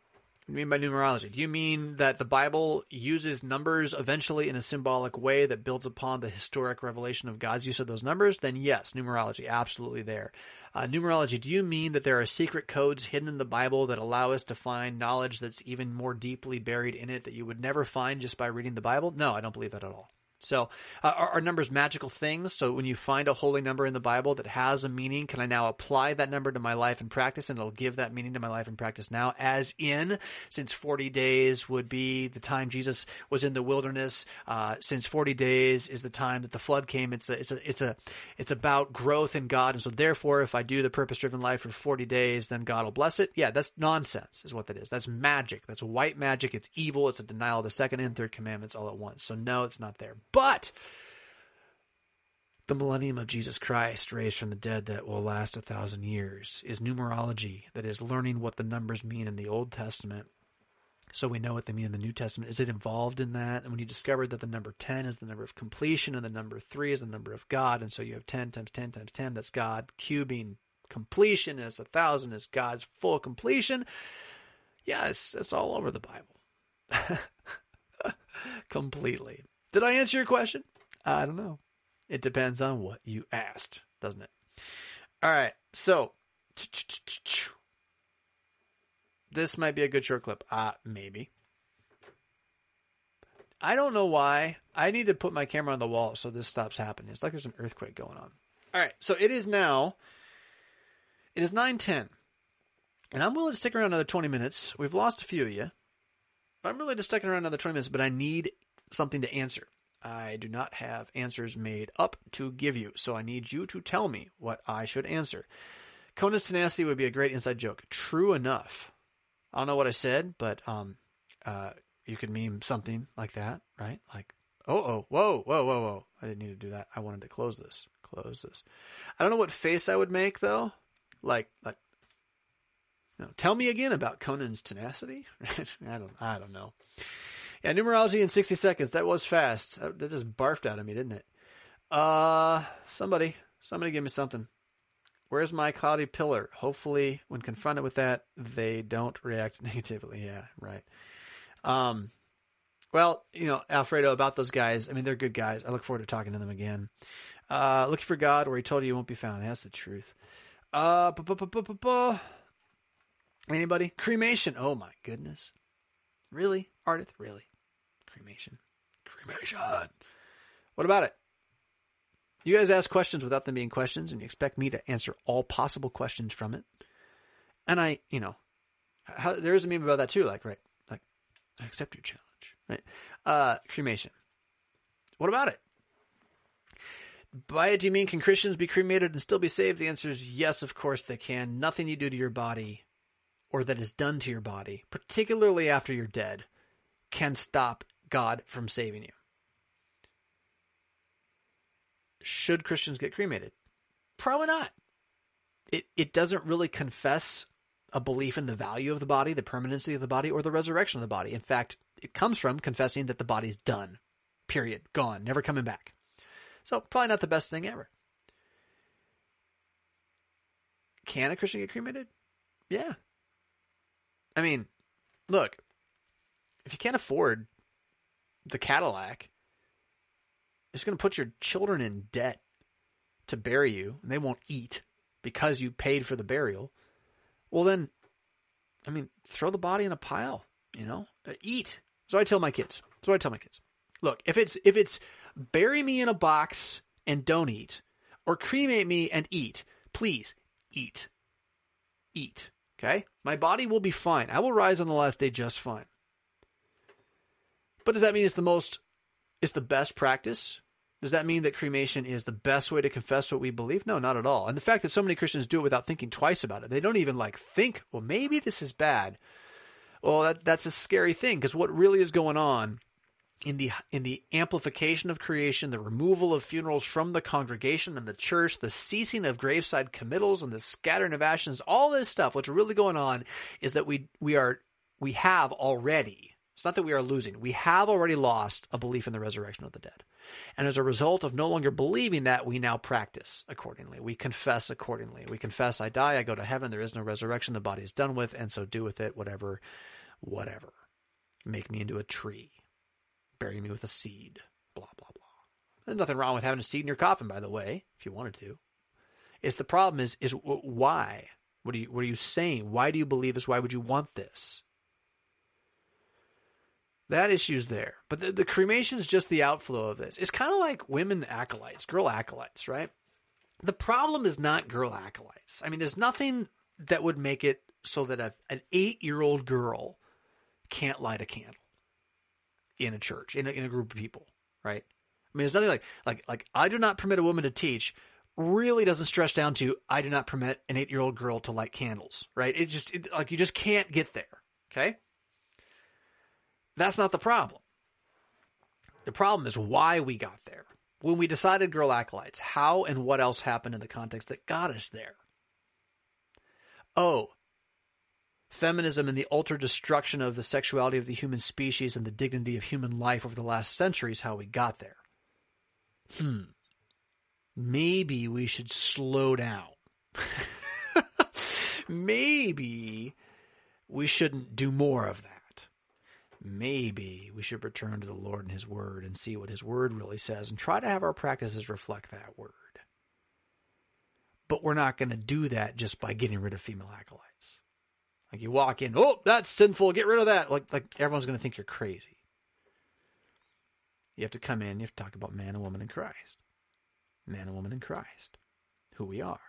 What do you mean by numerology? Do you mean that the Bible uses numbers eventually in a symbolic way that builds upon the historic revelation of God's use of those numbers? Then yes, numerology, absolutely there. Uh, numerology, do you mean that there are secret codes hidden in the Bible that allow us to find knowledge that's even more deeply buried in it that you would never find just by reading the Bible? No, I don't believe that at all. So, uh, are, are, numbers magical things? So, when you find a holy number in the Bible that has a meaning, can I now apply that number to my life and practice, and it'll give that meaning to my life and practice now? As in, since 40 days would be the time Jesus was in the wilderness, uh, since 40 days is the time that the flood came. It's a, it's a, it's a, it's about growth in God, and so therefore, if I do the purpose-driven life for 40 days, then God will bless it. Yeah, that's nonsense, is what that is. That's magic. That's white magic. It's evil. It's a denial of the second and third commandments all at once. So no, it's not there. But the millennium of Jesus Christ raised from the dead that will last a thousand years is numerology, that is learning what the numbers mean in the Old Testament so we know what they mean in the New Testament. Is it involved in that? And when you discover that the number 10 is the number of completion and the number 3 is the number of God, and so you have 10 times 10 times 10, that's God cubing completion, as a thousand is God's full completion. Yes, it's, it's all over the Bible. Completely. Did I answer your question? I don't know. It depends on what you asked, doesn't it? All right. So, this might be a good short clip. Uh, maybe. I don't know why. I need to put my camera on the wall so this stops happening. It's like there's an earthquake going on. All right. So it is now. It is 9:10. And I'm willing to stick around another 20 minutes. We've lost a few of you. I'm really just sticking around another 20 minutes, but I need something to answer. I do not have answers made up to give you, so I need you to tell me what I should answer. Conan's tenacity would be a great inside joke. True enough. I don't know what I said, but um, uh, you could meme something like that, right? Like, oh, oh, whoa, whoa, whoa, whoa. I didn't need to do that. I wanted to close this. Close this. I don't know what face I would make though. Like, like, know, tell me again about Conan's tenacity. I don't, I don't know. Yeah, numerology in 60 seconds. That was fast. That, just barfed out of me, didn't it? Uh, somebody, somebody give me something. Where's my cloudy pillar? Hopefully, when confronted with that, they don't react negatively. Yeah, right. Um, well, you know, Alfredo, about those guys. I mean, they're good guys. I look forward to talking to them again. Uh, looking for God where he told you you won't be found. That's the truth. Uh, Anybody? Cremation. Oh my goodness. Really? Ardith? Really? Cremation. Cremation. What about it? You guys ask questions without them being questions, and you expect me to answer all possible questions from it. And I, you know, how, there is a meme about that too. Like, right, like, I accept your challenge. Right? Uh, cremation. What about it? By it, do you mean can Christians be cremated and still be saved? The answer is yes, of course they can. Nothing you do to your body or that is done to your body, particularly after you're dead, can stop God from saving you. Should Christians get cremated? Probably not. It it doesn't really confess a belief in the value of the body, the permanency of the body, or the resurrection of the body. In fact, it comes from confessing that the body's done. Period. Gone. Never coming back. So probably not the best thing ever. Can a Christian get cremated? Yeah. I mean, look, if you can't afford the Cadillac, is going to put your children in debt to bury you, and they won't eat because you paid for the burial. Well, then, I mean, throw the body in a pile. You know, uh, eat. So I tell my kids. So I tell my kids. Look, if it's if it's bury me in a box and don't eat, or cremate me and eat, please eat. Eat. Okay? My body will be fine. I will rise on the last day just fine. But does that mean it's the most, it's the best practice? Does that mean that cremation is the best way to confess what we believe? No, not at all. And the fact that so many Christians do it without thinking twice about it, they don't even like think, well, maybe this is bad. Well, that, that's a scary thing because what really is going on in the in the amplification of creation, the removal of funerals from the congregation and the church, the ceasing of graveside committals and the scattering of ashes, all this stuff, what's really going on is that we we are we have already it's not that we are losing. We have already lost a belief in the resurrection of the dead. And as a result of no longer believing that, we now practice accordingly. We confess accordingly. We confess, I die, I go to heaven, there is no resurrection, the body is done with, and so do with it whatever, whatever. Make me into a tree. Bury me with a seed. Blah, blah, blah. There's nothing wrong with having a seed in your coffin, by the way, if you wanted to. It's the problem is, is why? What are you, what are you saying? Why do you believe this? Why would you want this? That issue's there. But the, the cremation is just the outflow of this. It's kind of like women acolytes, girl acolytes, right? The problem is not girl acolytes. I mean, there's nothing that would make it so that a, an eight year old girl can't light a candle in a church, in a, in a group of people, right? I mean, there's nothing like, like, like, I do not permit a woman to teach really doesn't stretch down to, I do not permit an eight year old girl to light candles, right? It just, it, like, you just can't get there, okay? That's not the problem. The problem is why we got there. When we decided girl acolytes, how and what else happened in the context that got us there? Oh, feminism and the ultra destruction of the sexuality of the human species and the dignity of human life over the last centuries, how we got there. Hmm. Maybe we should slow down. Maybe we shouldn't do more of that maybe we should return to the Lord and His Word and see what His Word really says and try to have our practices reflect that Word. But we're not going to do that just by getting rid of female acolytes. Like you walk in, oh, that's sinful, get rid of that. Like, like everyone's going to think you're crazy. You have to come in, you have to talk about man and woman in Christ. Man and woman in Christ. Who we are.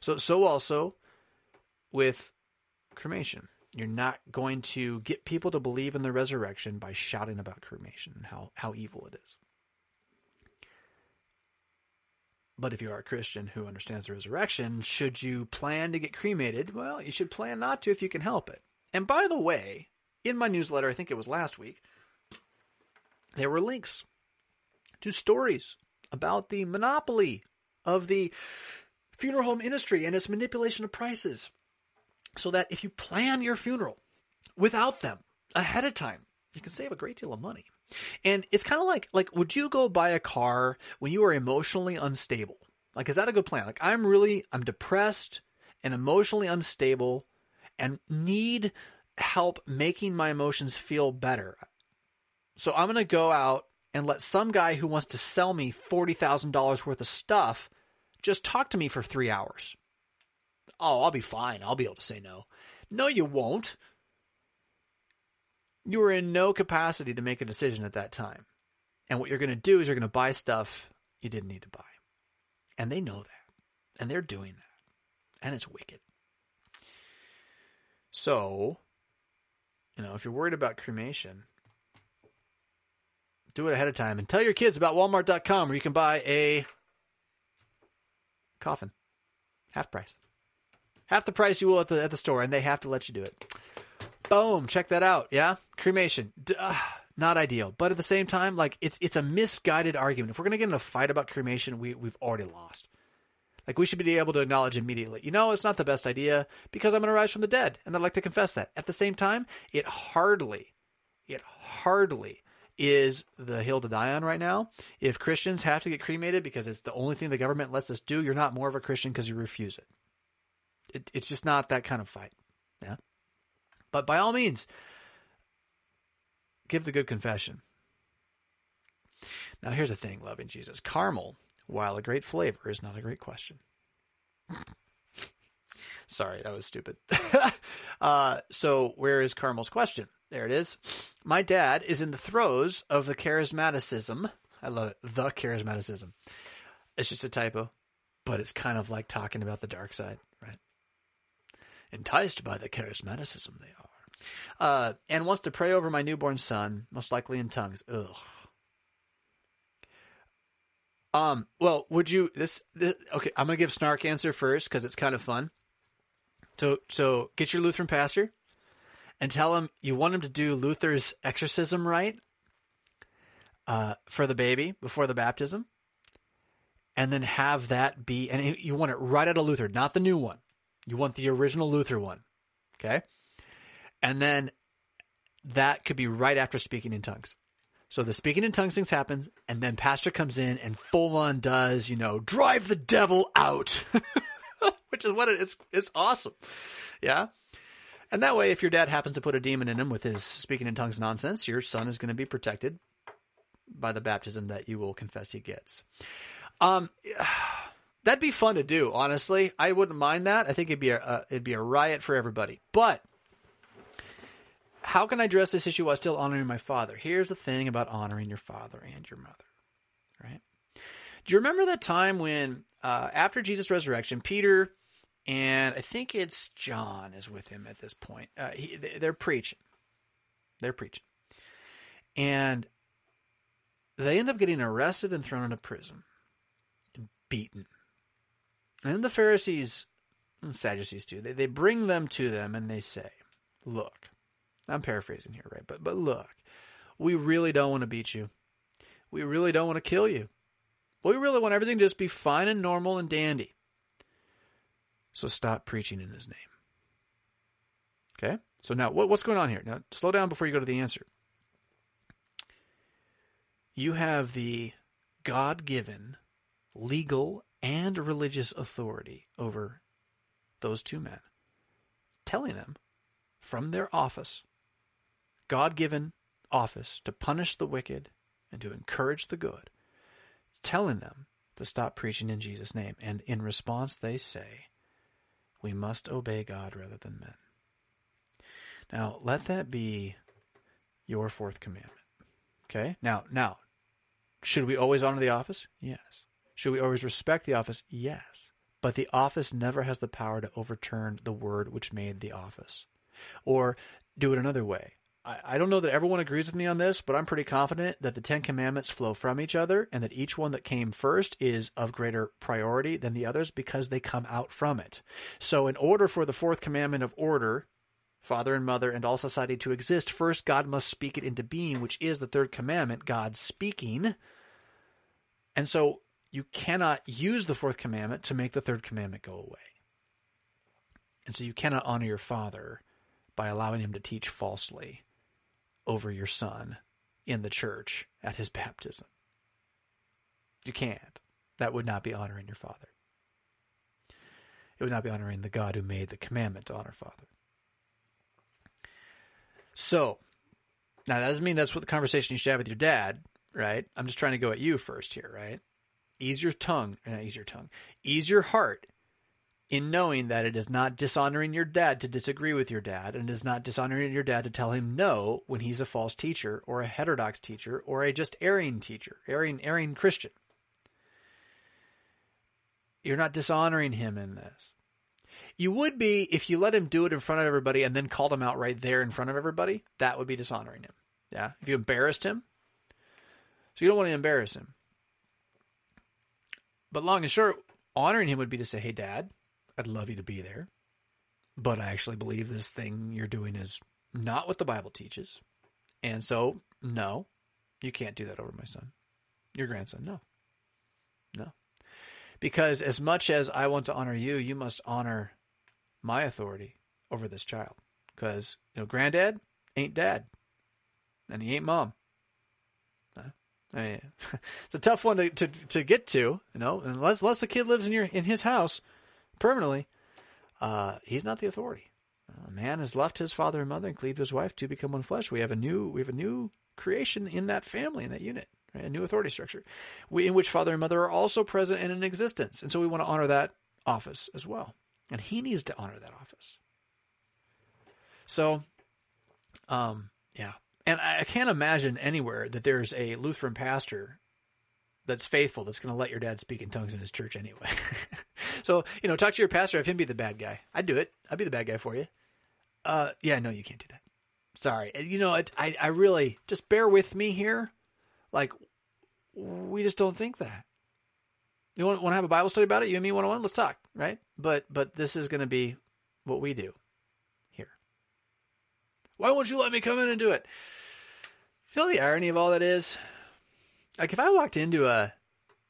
So, so also with cremation. You're not going to get people to believe in the resurrection by shouting about cremation and how, how evil it is. But if you are a Christian who understands the resurrection, should you plan to get cremated? Well, you should plan not to if you can help it. And by the way, in my newsletter, I think it was last week, there were links to stories about the monopoly of the funeral home industry and its manipulation of prices so that if you plan your funeral without them ahead of time, you can save a great deal of money. And it's kind of like like would you go buy a car when you are emotionally unstable? Like is that a good plan? Like I'm really I'm depressed and emotionally unstable and need help making my emotions feel better. So I'm going to go out and let some guy who wants to sell me $40,000 worth of stuff just talk to me for 3 hours oh, I'll be fine. I'll be able to say no. No, you won't. You are in no capacity to make a decision at that time. And what you're going to do is you're going to buy stuff you didn't need to buy. And they know that. And they're doing that. And it's wicked. So, you know, if you're worried about cremation, do it ahead of time and tell your kids about walmart.com where you can buy a coffin. Half price. Half the price you will at the at the store and they have to let you do it. Boom, check that out. Yeah? Cremation. Uh, not ideal. But at the same time, like it's it's a misguided argument. If we're going to get in a fight about cremation, we we've already lost. Like we should be able to acknowledge immediately, you know, it's not the best idea because I'm going to rise from the dead, and I'd like to confess that. At the same time, it hardly, it hardly is the hill to die on right now. If Christians have to get cremated because it's the only thing the government lets us do, you're not more of a Christian because you refuse it. It. It's just not that kind of fight. Yeah. But by all means, give the good confession. Now, here's the thing, loving Jesus. Caramel, while a great flavor, is not a great question. Sorry, that was stupid. uh, so, where is Caramel's question? There it is. My dad is in the throes of the charismaticism. I love it. The charismaticism. It's just a typo, but it's kind of like talking about the dark side? Enticed by the charismaticism they are. Uh, and wants to pray over my newborn son, most likely in tongues. Ugh. Um, well, would you, this, this okay, I'm to give snark answer first because it's kind of fun. So, so get your Lutheran pastor and tell him you want him to do Luther's exorcism right uh, for the baby before the baptism, and then have that be and you want it right out of Luther, not the new one. You want the original Luther one, okay? And then that could be right after speaking in tongues. So the speaking in tongues things happens, and then pastor comes in and full on does, you know, drive the devil out, which is what it is. It's awesome. Yeah. And that way, if your dad happens to put a demon in him with his speaking in tongues nonsense, your son is going to be protected by the baptism that you will confess he gets. Um, that'd be fun to do. Honestly, I wouldn't mind that. I think it'd be a, uh, it'd be a riot for everybody. But how can I address this issue while still honoring my father? Here's the thing about honoring your father and your mother, right? Do you remember that time when, uh, after Jesus' resurrection, Peter and I think it's John is with him at this point. Uh, he, they're preaching. They're preaching. And they end up getting arrested and thrown into prison and beaten. And then the Pharisees and Sadducees too, they, they bring them to them and they say, Look, I'm paraphrasing here, right? But but look, we really don't want to beat you. We really don't want to kill you. We really want everything to just be fine and normal and dandy. So stop preaching in his name. Okay? So now what, what's going on here? Now slow down before you go to the answer. You have the God given legal and religious authority over those two men, telling them from their office, God given office to punish the wicked and to encourage the good, telling them to stop preaching in Jesus' name. And in response, they say, we must obey God rather than men. Now, let that be your fourth commandment. Okay? Now, now, should we always honor the office? Yes. Should we always respect the office? Yes. But the office never has the power to overturn the word which made the office. Or do it another way. I, don't know that everyone agrees with me on this, but I'm pretty confident that the Ten Commandments flow from each other and that each one that came first is of greater priority than the others because they come out from it. So, in order for the fourth commandment of order, father and mother, and all society to exist, first God must speak it into being, which is the third commandment, God speaking. And so, you cannot use the fourth commandment to make the third commandment go away. And so, you cannot honor your father by allowing him to teach falsely over your son in the church at his baptism. You can't. That would not be honoring your father. It would not be honoring the God who made the commandment to honor father. So, now that doesn't mean that's what the conversation you should have with your dad, right? I'm just trying to go at you first here, right? Ease your tongue, uh, not ease your tongue. Ease your heart in knowing that it is not dishonoring your dad to disagree with your dad, and it is not dishonoring your dad to tell him no when he's a false teacher or a heterodox teacher or a just erring teacher, erring, erring Christian. You're not dishonoring him in this. You would be if you let him do it in front of everybody and then called him out right there in front of everybody. That would be dishonoring him. Yeah. If you embarrassed him. So you don't want to embarrass him. But long and short, honoring him would be to say, Hey, dad, I'd love you to be there. But I actually believe this thing you're doing is not what the Bible teaches. And so, no, you can't do that over my son, your grandson. No. No. Because as much as I want to honor you, you must honor my authority over this child. Because, you know, granddad ain't dad. And he ain't mom. It's a tough one to, to, to get to, you know, unless, unless the kid lives in your, in his house permanently, uh, he's not the authority. A man has left his father and mother and cleaved his wife to become one flesh. We have a new, we have a new creation in that family, in that unit, right? a new authority structure, we, in which father and mother are also present and in existence. And so we want to honor that office as well. And he needs to honor that office. So, um, yeah. And I can't imagine anywhere that there's a Lutheran pastor that's faithful that's going to let your dad speak in tongues in his church anyway. so, you know, talk to your pastor, have him be the bad guy. I'd do it. I'd be the bad guy for you. Uh, yeah, no, you can't do that. Sorry. You know, it, I, I really, just bear with me here. Like, we just don't think that. You want, want to have a Bible study about it? You and me one on one? Let's talk, right? But, but this is going to be what we do here. Why won't you let me come in and do it? Know the irony of all that is? Like if I walked into a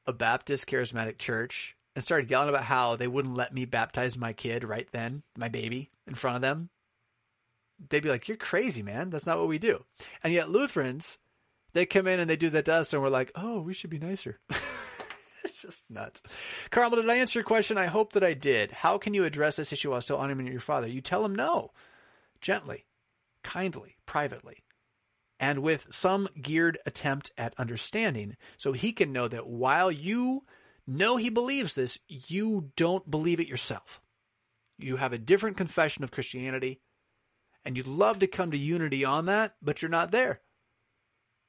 a Baptist charismatic church and started yelling about how they wouldn't let me baptize my kid right then, my baby, in front of them, they'd be like, You're crazy, man. That's not what we do. And yet Lutherans, they come in and they do that to us and we're like, Oh, we should be nicer. it's just nuts. Caramel, did I answer your question? I hope that I did. How can you address this issue while still honoring your father? You tell him no. Gently, kindly, privately and with some geared attempt at understanding so he can know that while you know he believes this, you don't believe it yourself. You have a different confession of Christianity, and you'd love to come to unity on that, but you're not there.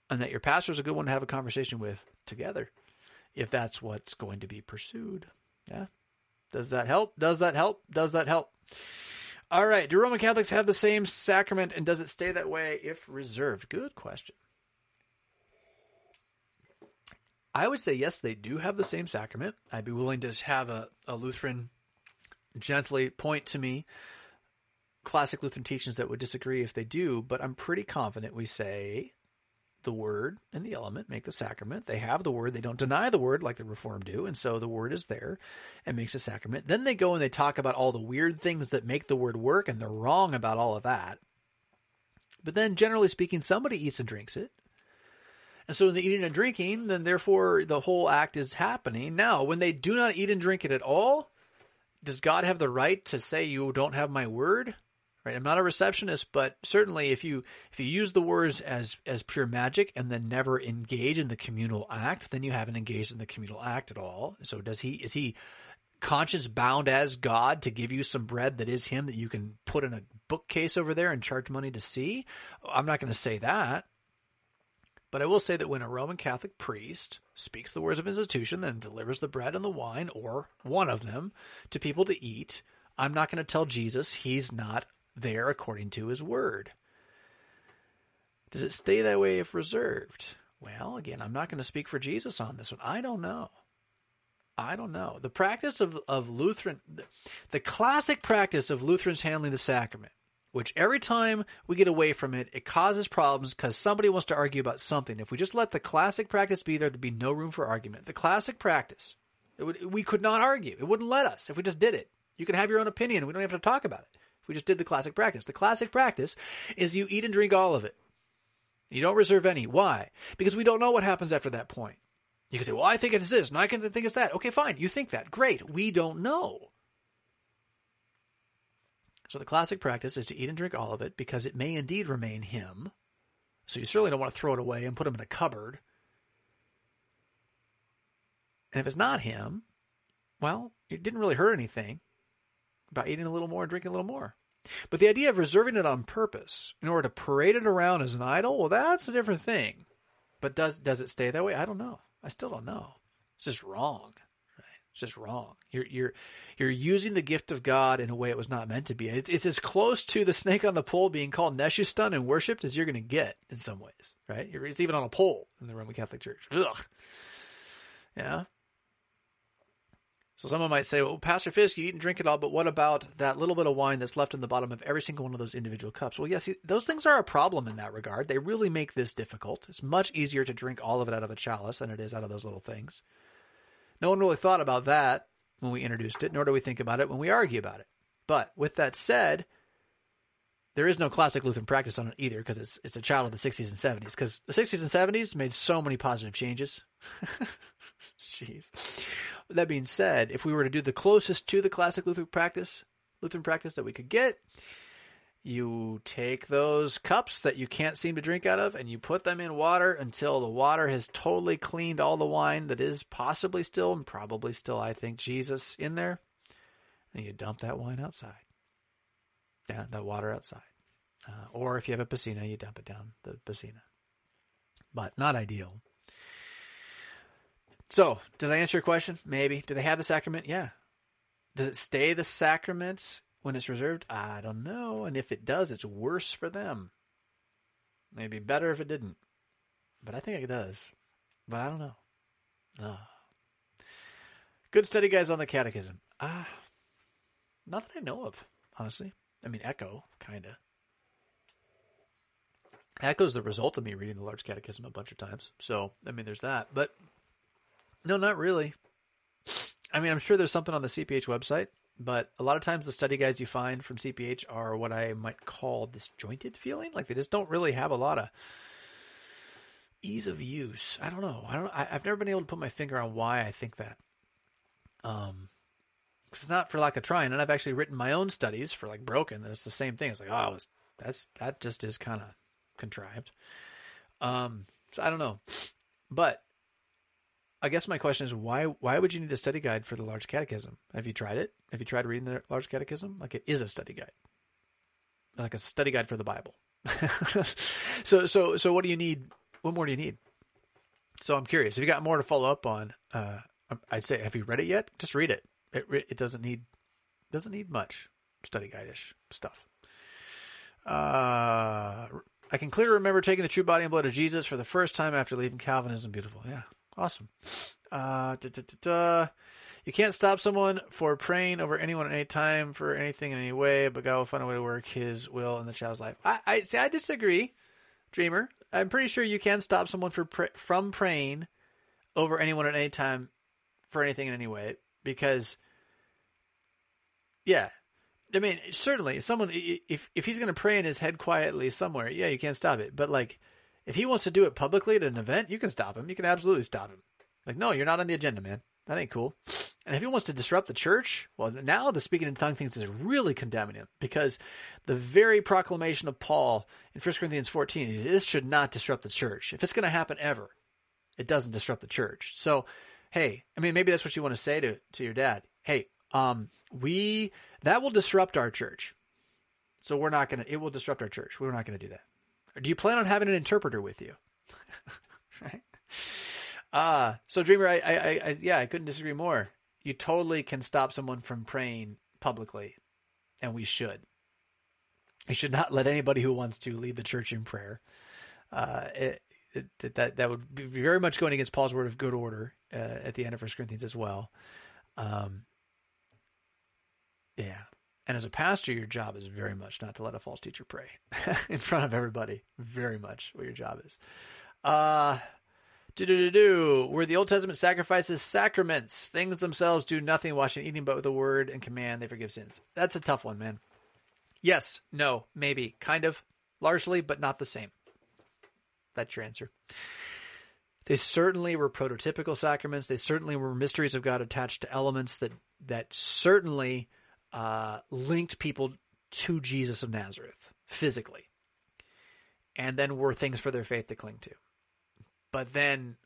And that your pastor is a good one to have a conversation with together if that's what's going to be pursued. Yeah. Does that help? Does that help? Does that help? All right. Do Roman Catholics have the same sacrament and does it stay that way if reserved? Good question. I would say yes, they do have the same sacrament. I'd be willing to have a, a Lutheran gently point to me classic Lutheran teachings that would disagree if they do, but I'm pretty confident we say the word and the element make the sacrament. They have the word. They don't deny the word like the Reformed do. And so the word is there and makes a sacrament. Then they go and they talk about all the weird things that make the word work and they're wrong about all of that. But then generally speaking, somebody eats and drinks it. And so in the eating and drinking, then therefore the whole act is happening. Now, when they do not eat and drink it at all, does God have the right to say you don't have my word? Right? I'm not a receptionist, but certainly if you if you use the words as as pure magic and then never engage in the communal act, then you haven't engaged in the communal act at all. So does he is he conscience bound as God to give you some bread that is him that you can put in a bookcase over there and charge money to see? I'm not going to say that. But I will say that when a Roman Catholic priest speaks the words of institution, and delivers the bread and the wine, or one of them, to people to eat, I'm not going to tell Jesus he's not there according to his word. Does it stay that way if reserved? Well, again, I'm not going to speak for Jesus on this one. I don't know. I don't know. The practice of, of Lutheran, the classic practice of Lutherans handling the sacrament, which every time we get away from it, it causes problems because somebody wants to argue about something. If we just let the classic practice be there, there'd be no room for argument. The classic practice, would, we could not argue. It wouldn't let us if we just did it. You can have your own opinion. We don't have to talk about it we just did the classic practice. The classic practice is you eat and drink all of it. You don't reserve any. Why? Because we don't know what happens after that point. You can say, well, I think it's this, and I can think it's that. Okay, fine. You think that. Great. We don't know. So the classic practice is to eat and drink all of it because it may indeed remain him. So you certainly don't want to throw it away and put him in a cupboard. And if it's not him, well, it didn't really hurt anything. by eating a little more and drinking a little more. But the idea of reserving it on purpose in order to parade it around as an idol, well, that's a different thing. But does does it stay that way? I don't know. I still don't know. It's just wrong. Right? It's just wrong. You're you're you're using the gift of God in a way it was not meant to be. It's, it's as close to the snake on the pole being called Nehushtan and worshipped as you're going to get in some ways. Right? It's even on a pole in the Roman Catholic Church. Ugh. Yeah. So someone might say, well, Pastor Fisk, you eat and drink it all, but what about that little bit of wine that's left in the bottom of every single one of those individual cups? Well, yes, those things are a problem in that regard. They really make this difficult. It's much easier to drink all of it out of a chalice than it is out of those little things. No one really thought about that when we introduced it, nor do we think about it when we argue about it. But with that said, there is no classic Lutheran practice on it either because it's it's a child of the 60s and 70s because the 60s and 70s made so many positive changes. Jeez. That being said, if we were to do the closest to the classic Lutheran practice, Lutheran practice that we could get, you take those cups that you can't seem to drink out of and you put them in water until the water has totally cleaned all the wine that is possibly still and probably still, I think, Jesus in there. And you dump that wine outside. Down that water outside. Uh, or if you have a piscina, you dump it down the piscina. But not ideal. So, did I answer your question? Maybe. Do they have the sacrament? Yeah. Does it stay the sacrament when it's reserved? I don't know. And if it does, it's worse for them. Maybe better if it didn't. But I think it does. But I don't know. Oh. Good study guys, on the catechism. Ah, uh, not that I know of, honestly. I mean, Echo, kind of. Echo's the result of me reading the large catechism a bunch of times. So, I mean, there's that. But no, not really. I mean, I'm sure there's something on the CPH website, but a lot of times the study guides you find from CPH are what I might call disjointed feeling. Like they just don't really have a lot of ease of use. I don't know. I don't. I, have never been able to put my finger on why I think that. Um, it's not for lack of trying, and I've actually written my own studies for like Broken. And it's the same thing. It's like, oh, that's that just is kind of contrived. Um, so I don't know, but I guess my question is why why would you need a study guide for the large catechism? Have you tried it? Have you tried reading the large catechism? Like it is a study guide. Like a study guide for the Bible. so so so what do you need? What more do you need? So I'm curious. If you got more to follow up on, uh, I'd say have you read it yet? Just read it. It it doesn't need doesn't need much study guide-ish stuff. Uh, I can clearly remember taking the true body and blood of Jesus for the first time after leaving Calvinism. Beautiful, yeah. Awesome. Uh, da, da, da, you can't stop someone for praying over anyone at any time for anything in any way, but God will find a way to work His will in the child's life. I, I see. I disagree, Dreamer. I'm pretty sure you can stop someone for from praying over anyone at any time for anything in any way because, yeah, I mean certainly someone if if he's going to pray in his head quietly somewhere, yeah, you can't stop it. But like if he wants to do it publicly at an event, you can stop him. You can absolutely stop him. Like, no, you're not on the agenda, man. That ain't cool. And if he wants to disrupt the church, well, now the speaking in tongue things is really condemning him because the very proclamation of Paul in 1 Corinthians 14 is this should not disrupt the church. If it's going to happen ever, it doesn't disrupt the church. So, hey, I mean, maybe that's what you want to say to, to your dad. Hey, um, we, that will disrupt our church. So we're not to, it will disrupt our church. We're not to do that. Or do you plan on having an interpreter with you? right? Uh, so Dreamer, I, I, I, yeah, I couldn't disagree more. You totally can stop someone from praying publicly, and we should. We should not let anybody who wants to lead the church in prayer. Uh, it, it, that that would be very much going against Paul's word of good order uh, at the end of First Corinthians as well. Um, yeah, and as a pastor, your job is very much not to let a false teacher pray in front of everybody. Very much what your job is. Uh, do do do do. Were the Old Testament sacrifices sacraments? Things themselves do nothing, washing, eating, but with the word and command they forgive sins. That's a tough one, man. Yes, no, maybe, kind of, largely, but not the same. That's your answer. They certainly were prototypical sacraments. They certainly were mysteries of God attached to elements that that certainly uh, linked people to Jesus of Nazareth physically, and then were things for their faith to cling to. But then,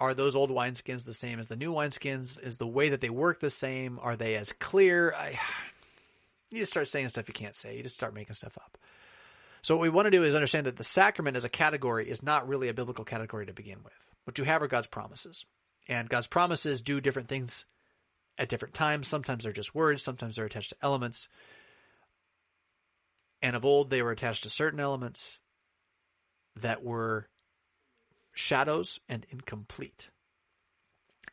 are those old wineskins the same as the new wineskins? Is the way that they work the same? Are they as clear? I, You just start saying stuff you can't say. You just start making stuff up. So what we want to do is understand that the sacrament as a category is not really a biblical category to begin with. What you have are God's promises. And God's promises do different things at different times. Sometimes they're just words, sometimes they're attached to elements. And of old, they were attached to certain elements that were shadows and incomplete.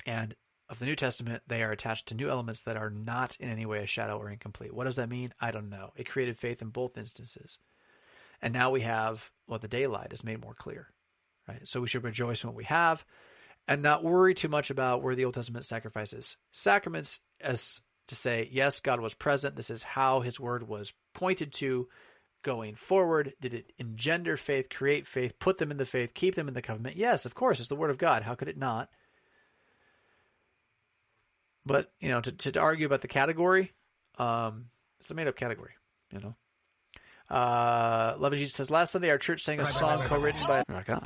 And of the New Testament, they are attached to new elements that are not in any way a shadow or incomplete. What does that mean? I don't know. It created faith in both instances. And now we have well, the daylight is made more clear, right? So we should rejoice in what we have and not worry too much about where the Old Testament sacrifices. Sacraments as to say, yes, God was present. This is how his word was pointed to going forward. Did it engender faith, create faith, put them in the faith, keep them in the covenant? Yes, of course, it's the word of God. How could it not? But, you know, to, to argue about the category, um, it's a made up category, you know. Uh, Love of Jesus says, last Sunday our church sang a song co-written by oh my God.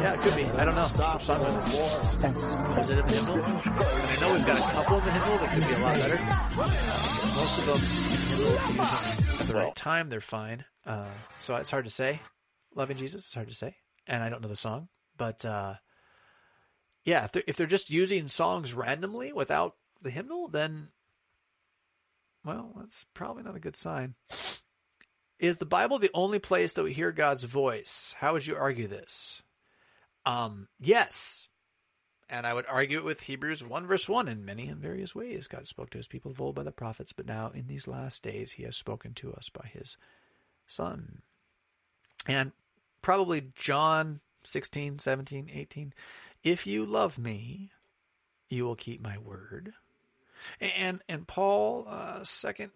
yeah, it could be. I don't know. Which song was it? Was it in the hymnal? I know we've got a couple in the hymnal that could be a lot better. Uh, most of them at the right time, they're fine. Uh, so it's hard to say. Loving Jesus, it's hard to say. And I don't know the song, but, uh, yeah, if they're, if they're just using songs randomly without the hymnal, then well, that's probably not a good sign. Is the Bible the only place that we hear God's voice? How would you argue this? Um, yes. And I would argue it with Hebrews 1 verse 1 in many and various ways. God spoke to his people of old by the prophets, but now in these last days he has spoken to us by his son. And probably John 16, 17, 18. If you love me, you will keep my word and and Paul, uh, Second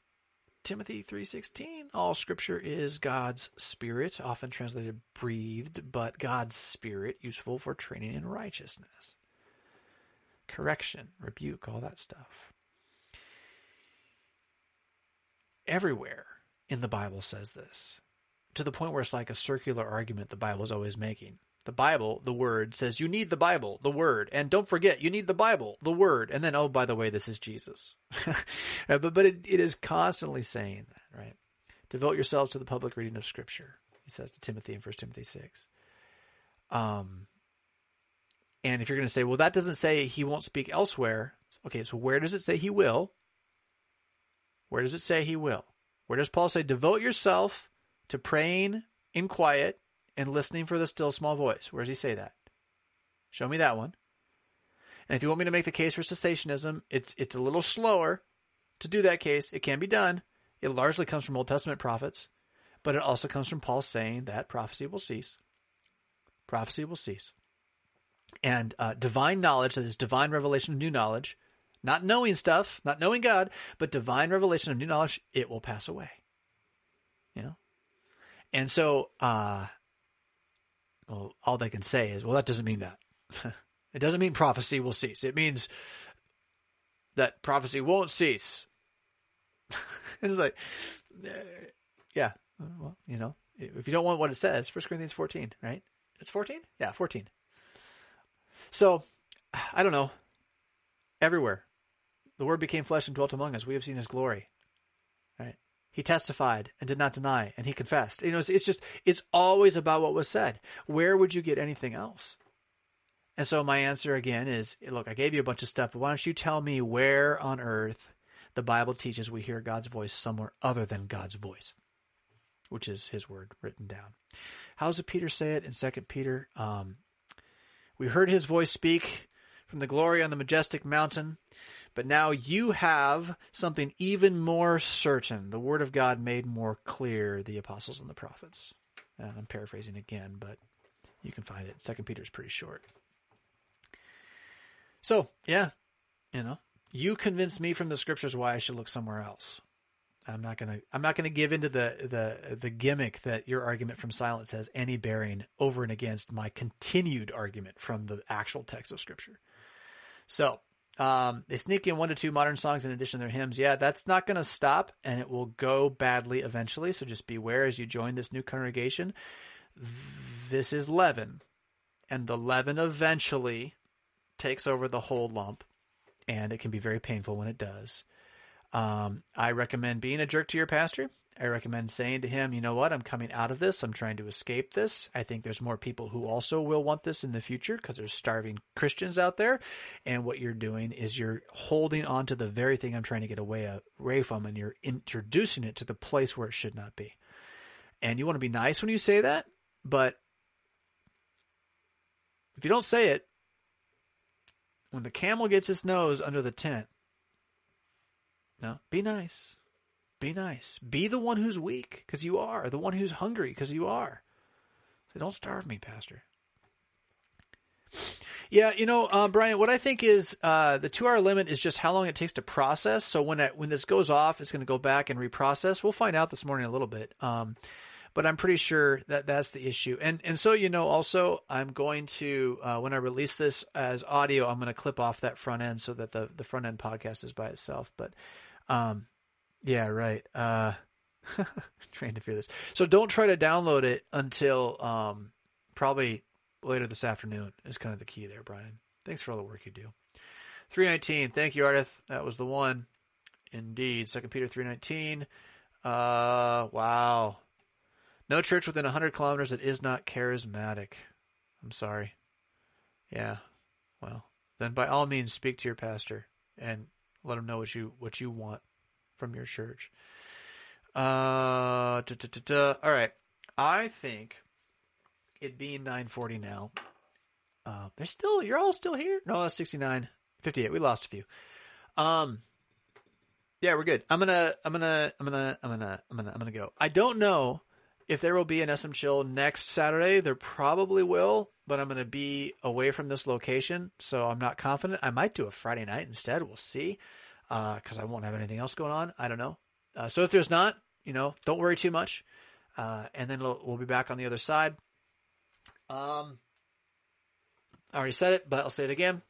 Timothy three sixteen, all Scripture is God's Spirit, often translated breathed, but God's Spirit useful for training in righteousness, correction, rebuke, all that stuff. Everywhere in the Bible says this, to the point where it's like a circular argument the Bible is always making the Bible, the Word, says you need the Bible, the Word, and don't forget you need the Bible, the Word, and then oh by the way this is Jesus, but but it, it is constantly saying that right. Devote yourselves to the public reading of Scripture, he says to Timothy in 1 Timothy six. Um, and if you're going to say, well, that doesn't say he won't speak elsewhere. Okay, so where does it say he will? Where does it say he will? Where does Paul say, devote yourself to praying in quiet and listening for the still small voice. Where does he say that? Show me that one. And if you want me to make the case for cessationism, it's it's a little slower to do that case. It can be done. It largely comes from Old Testament prophets, but it also comes from Paul saying that prophecy will cease. Prophecy will cease. And uh, divine knowledge, that is divine revelation of new knowledge, not knowing stuff, not knowing God, but divine revelation of new knowledge, it will pass away. You know? And so, uh, well, all they can say is, well, that doesn't mean that. it doesn't mean prophecy will cease. It means that prophecy won't cease. it's like, yeah, well, you know, if you don't want what it says, 1 Corinthians 14, right? It's 14? Yeah, 14. So, I don't know. Everywhere. The word became flesh and dwelt among us. We have seen his glory. He testified and did not deny, and he confessed. You know, it's, it's just, it's always about what was said. Where would you get anything else? And so my answer again is look, I gave you a bunch of stuff, but why don't you tell me where on earth the Bible teaches we hear God's voice somewhere other than God's voice, which is his word written down. How does Peter say it in Second Peter? Um, we heard his voice speak from the glory on the majestic mountain. But now you have something even more certain, the Word of God made more clear, the apostles and the prophets. And I'm paraphrasing again, but you can find it. Second Peter is pretty short. So, yeah, you know, you convinced me from the scriptures why I should look somewhere else. I'm not gonna I'm not gonna give into the the the gimmick that your argument from silence has any bearing over and against my continued argument from the actual text of scripture. So um, they sneak in one to two modern songs in addition to their hymns. Yeah, that's not going to stop, and it will go badly eventually. So just beware as you join this new congregation. This is leaven, and the leaven eventually takes over the whole lump, and it can be very painful when it does. Um, I recommend being a jerk to your pastor. I recommend saying to him, you know what, I'm coming out of this. I'm trying to escape this. I think there's more people who also will want this in the future because there's starving Christians out there. And what you're doing is you're holding on to the very thing I'm trying to get away, away from and you're introducing it to the place where it should not be. And you want to be nice when you say that, but if you don't say it, when the camel gets its nose under the tent, no, be nice. Be nice. Be the one who's weak, because you are. The one who's hungry, because you are. So don't starve me, Pastor. Yeah, you know, uh, Brian, what I think is uh, the two hour limit is just how long it takes to process. So when it, when this goes off, it's going to go back and reprocess. We'll find out this morning a little bit. Um, but I'm pretty sure that that's the issue. And and so you know, also I'm going to uh, when I release this as audio, I'm going to clip off that front end so that the the front end podcast is by itself. But um, yeah, right. Uh, trying to fear this. So don't try to download it until um, probably later this afternoon is kind of the key there, Brian. Thanks for all the work you do. 319. Thank you, Ardith. That was the one. Indeed. Second Peter 319. Uh, wow. No church within 100 kilometers that is not charismatic. I'm sorry. Yeah. Well, then by all means speak to your pastor and let him know what you what you want from your church. Uh, all right. I think it being 9:40 now. Uh, they're still. You're all still here. No, that's 69, 58. We lost a few. Um. Yeah, we're good. I'm gonna. I'm gonna. I'm gonna. I'm gonna. I'm gonna. I'm gonna go. I don't know if there will be an SM Chill next Saturday. There probably will, but I'm gonna be away from this location, so I'm not confident. I might do a Friday night instead. We'll see because uh, I won't have anything else going on. I don't know. Uh, so if there's not, you know, don't worry too much. Uh, and then we'll, we'll, be back on the other side. Um, I already said it, but I'll say it again.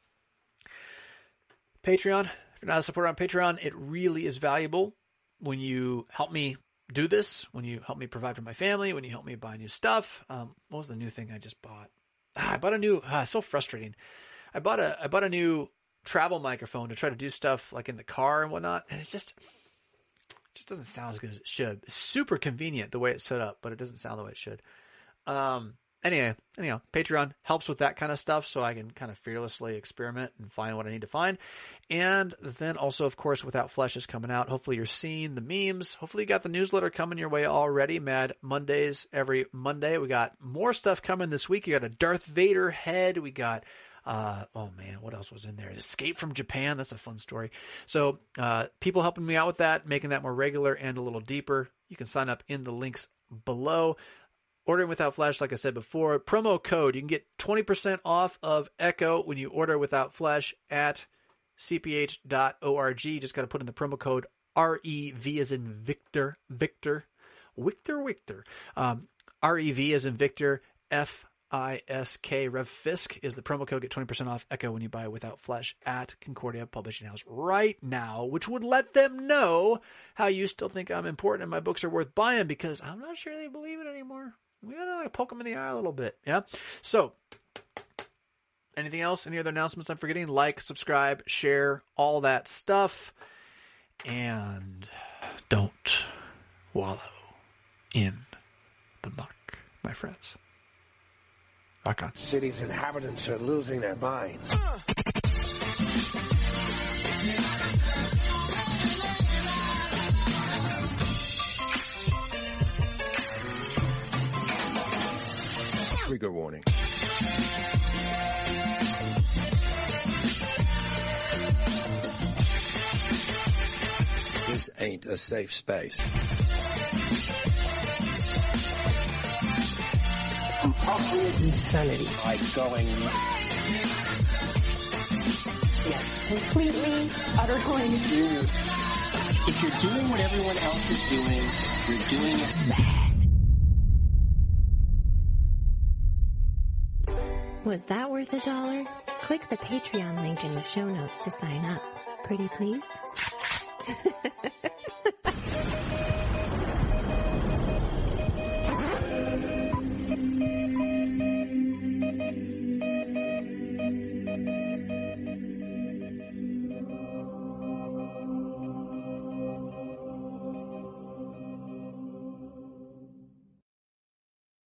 Patreon. If you're not a supporter on Patreon, it really is valuable when you help me do this, when you help me provide for my family, when you help me buy new stuff. Um, what was the new thing I just bought? Ah, I bought a new. Ah, so frustrating. I bought a I bought a new travel microphone to try to do stuff like in the car and whatnot, and it's just just doesn't sound as good as it should. It's super convenient the way it's set up, but it doesn't sound the way it should. Um, anyway, anyhow, Patreon helps with that kind of stuff, so I can kind of fearlessly experiment and find what I need to find. And then also, of course, Without Flesh is coming out. Hopefully, you're seeing the memes. Hopefully, you got the newsletter coming your way already. Mad Mondays every Monday. We got more stuff coming this week. You got a Darth Vader head. We got uh, oh man, what else was in there? Escape from Japan. That's a fun story. So, uh, people helping me out with that, making that more regular and a little deeper. You can sign up in the links below. Ordering without flesh, like I said before, promo code. You can get 20% off of Echo when you order without flesh at cph.org. Just got to put in the promo code REV as in Victor, Victor, Victor, Victor. Um, REV as in Victor, F I-S-K Rev Fisk is the promo code. Get 20% off Echo when you buy Without Flesh at Concordia Publishing House right now, which would let them know how you still think I'm important and my books are worth buying because I'm not sure they believe it anymore. We gotta like poke them in the eye a little bit. Yeah. So, anything else? Any other announcements I'm forgetting? Like, subscribe, share, all that stuff. And don't wallow in the muck, my friends. Rock on. City's inhabitants are losing their minds. Trigger warning. This ain't a safe space. Insanity. Like going. Yes, completely, utterly. If you're doing what everyone else is doing, you're doing it mad. Was that worth a dollar? Click the Patreon link in the show notes to sign up. Pretty please?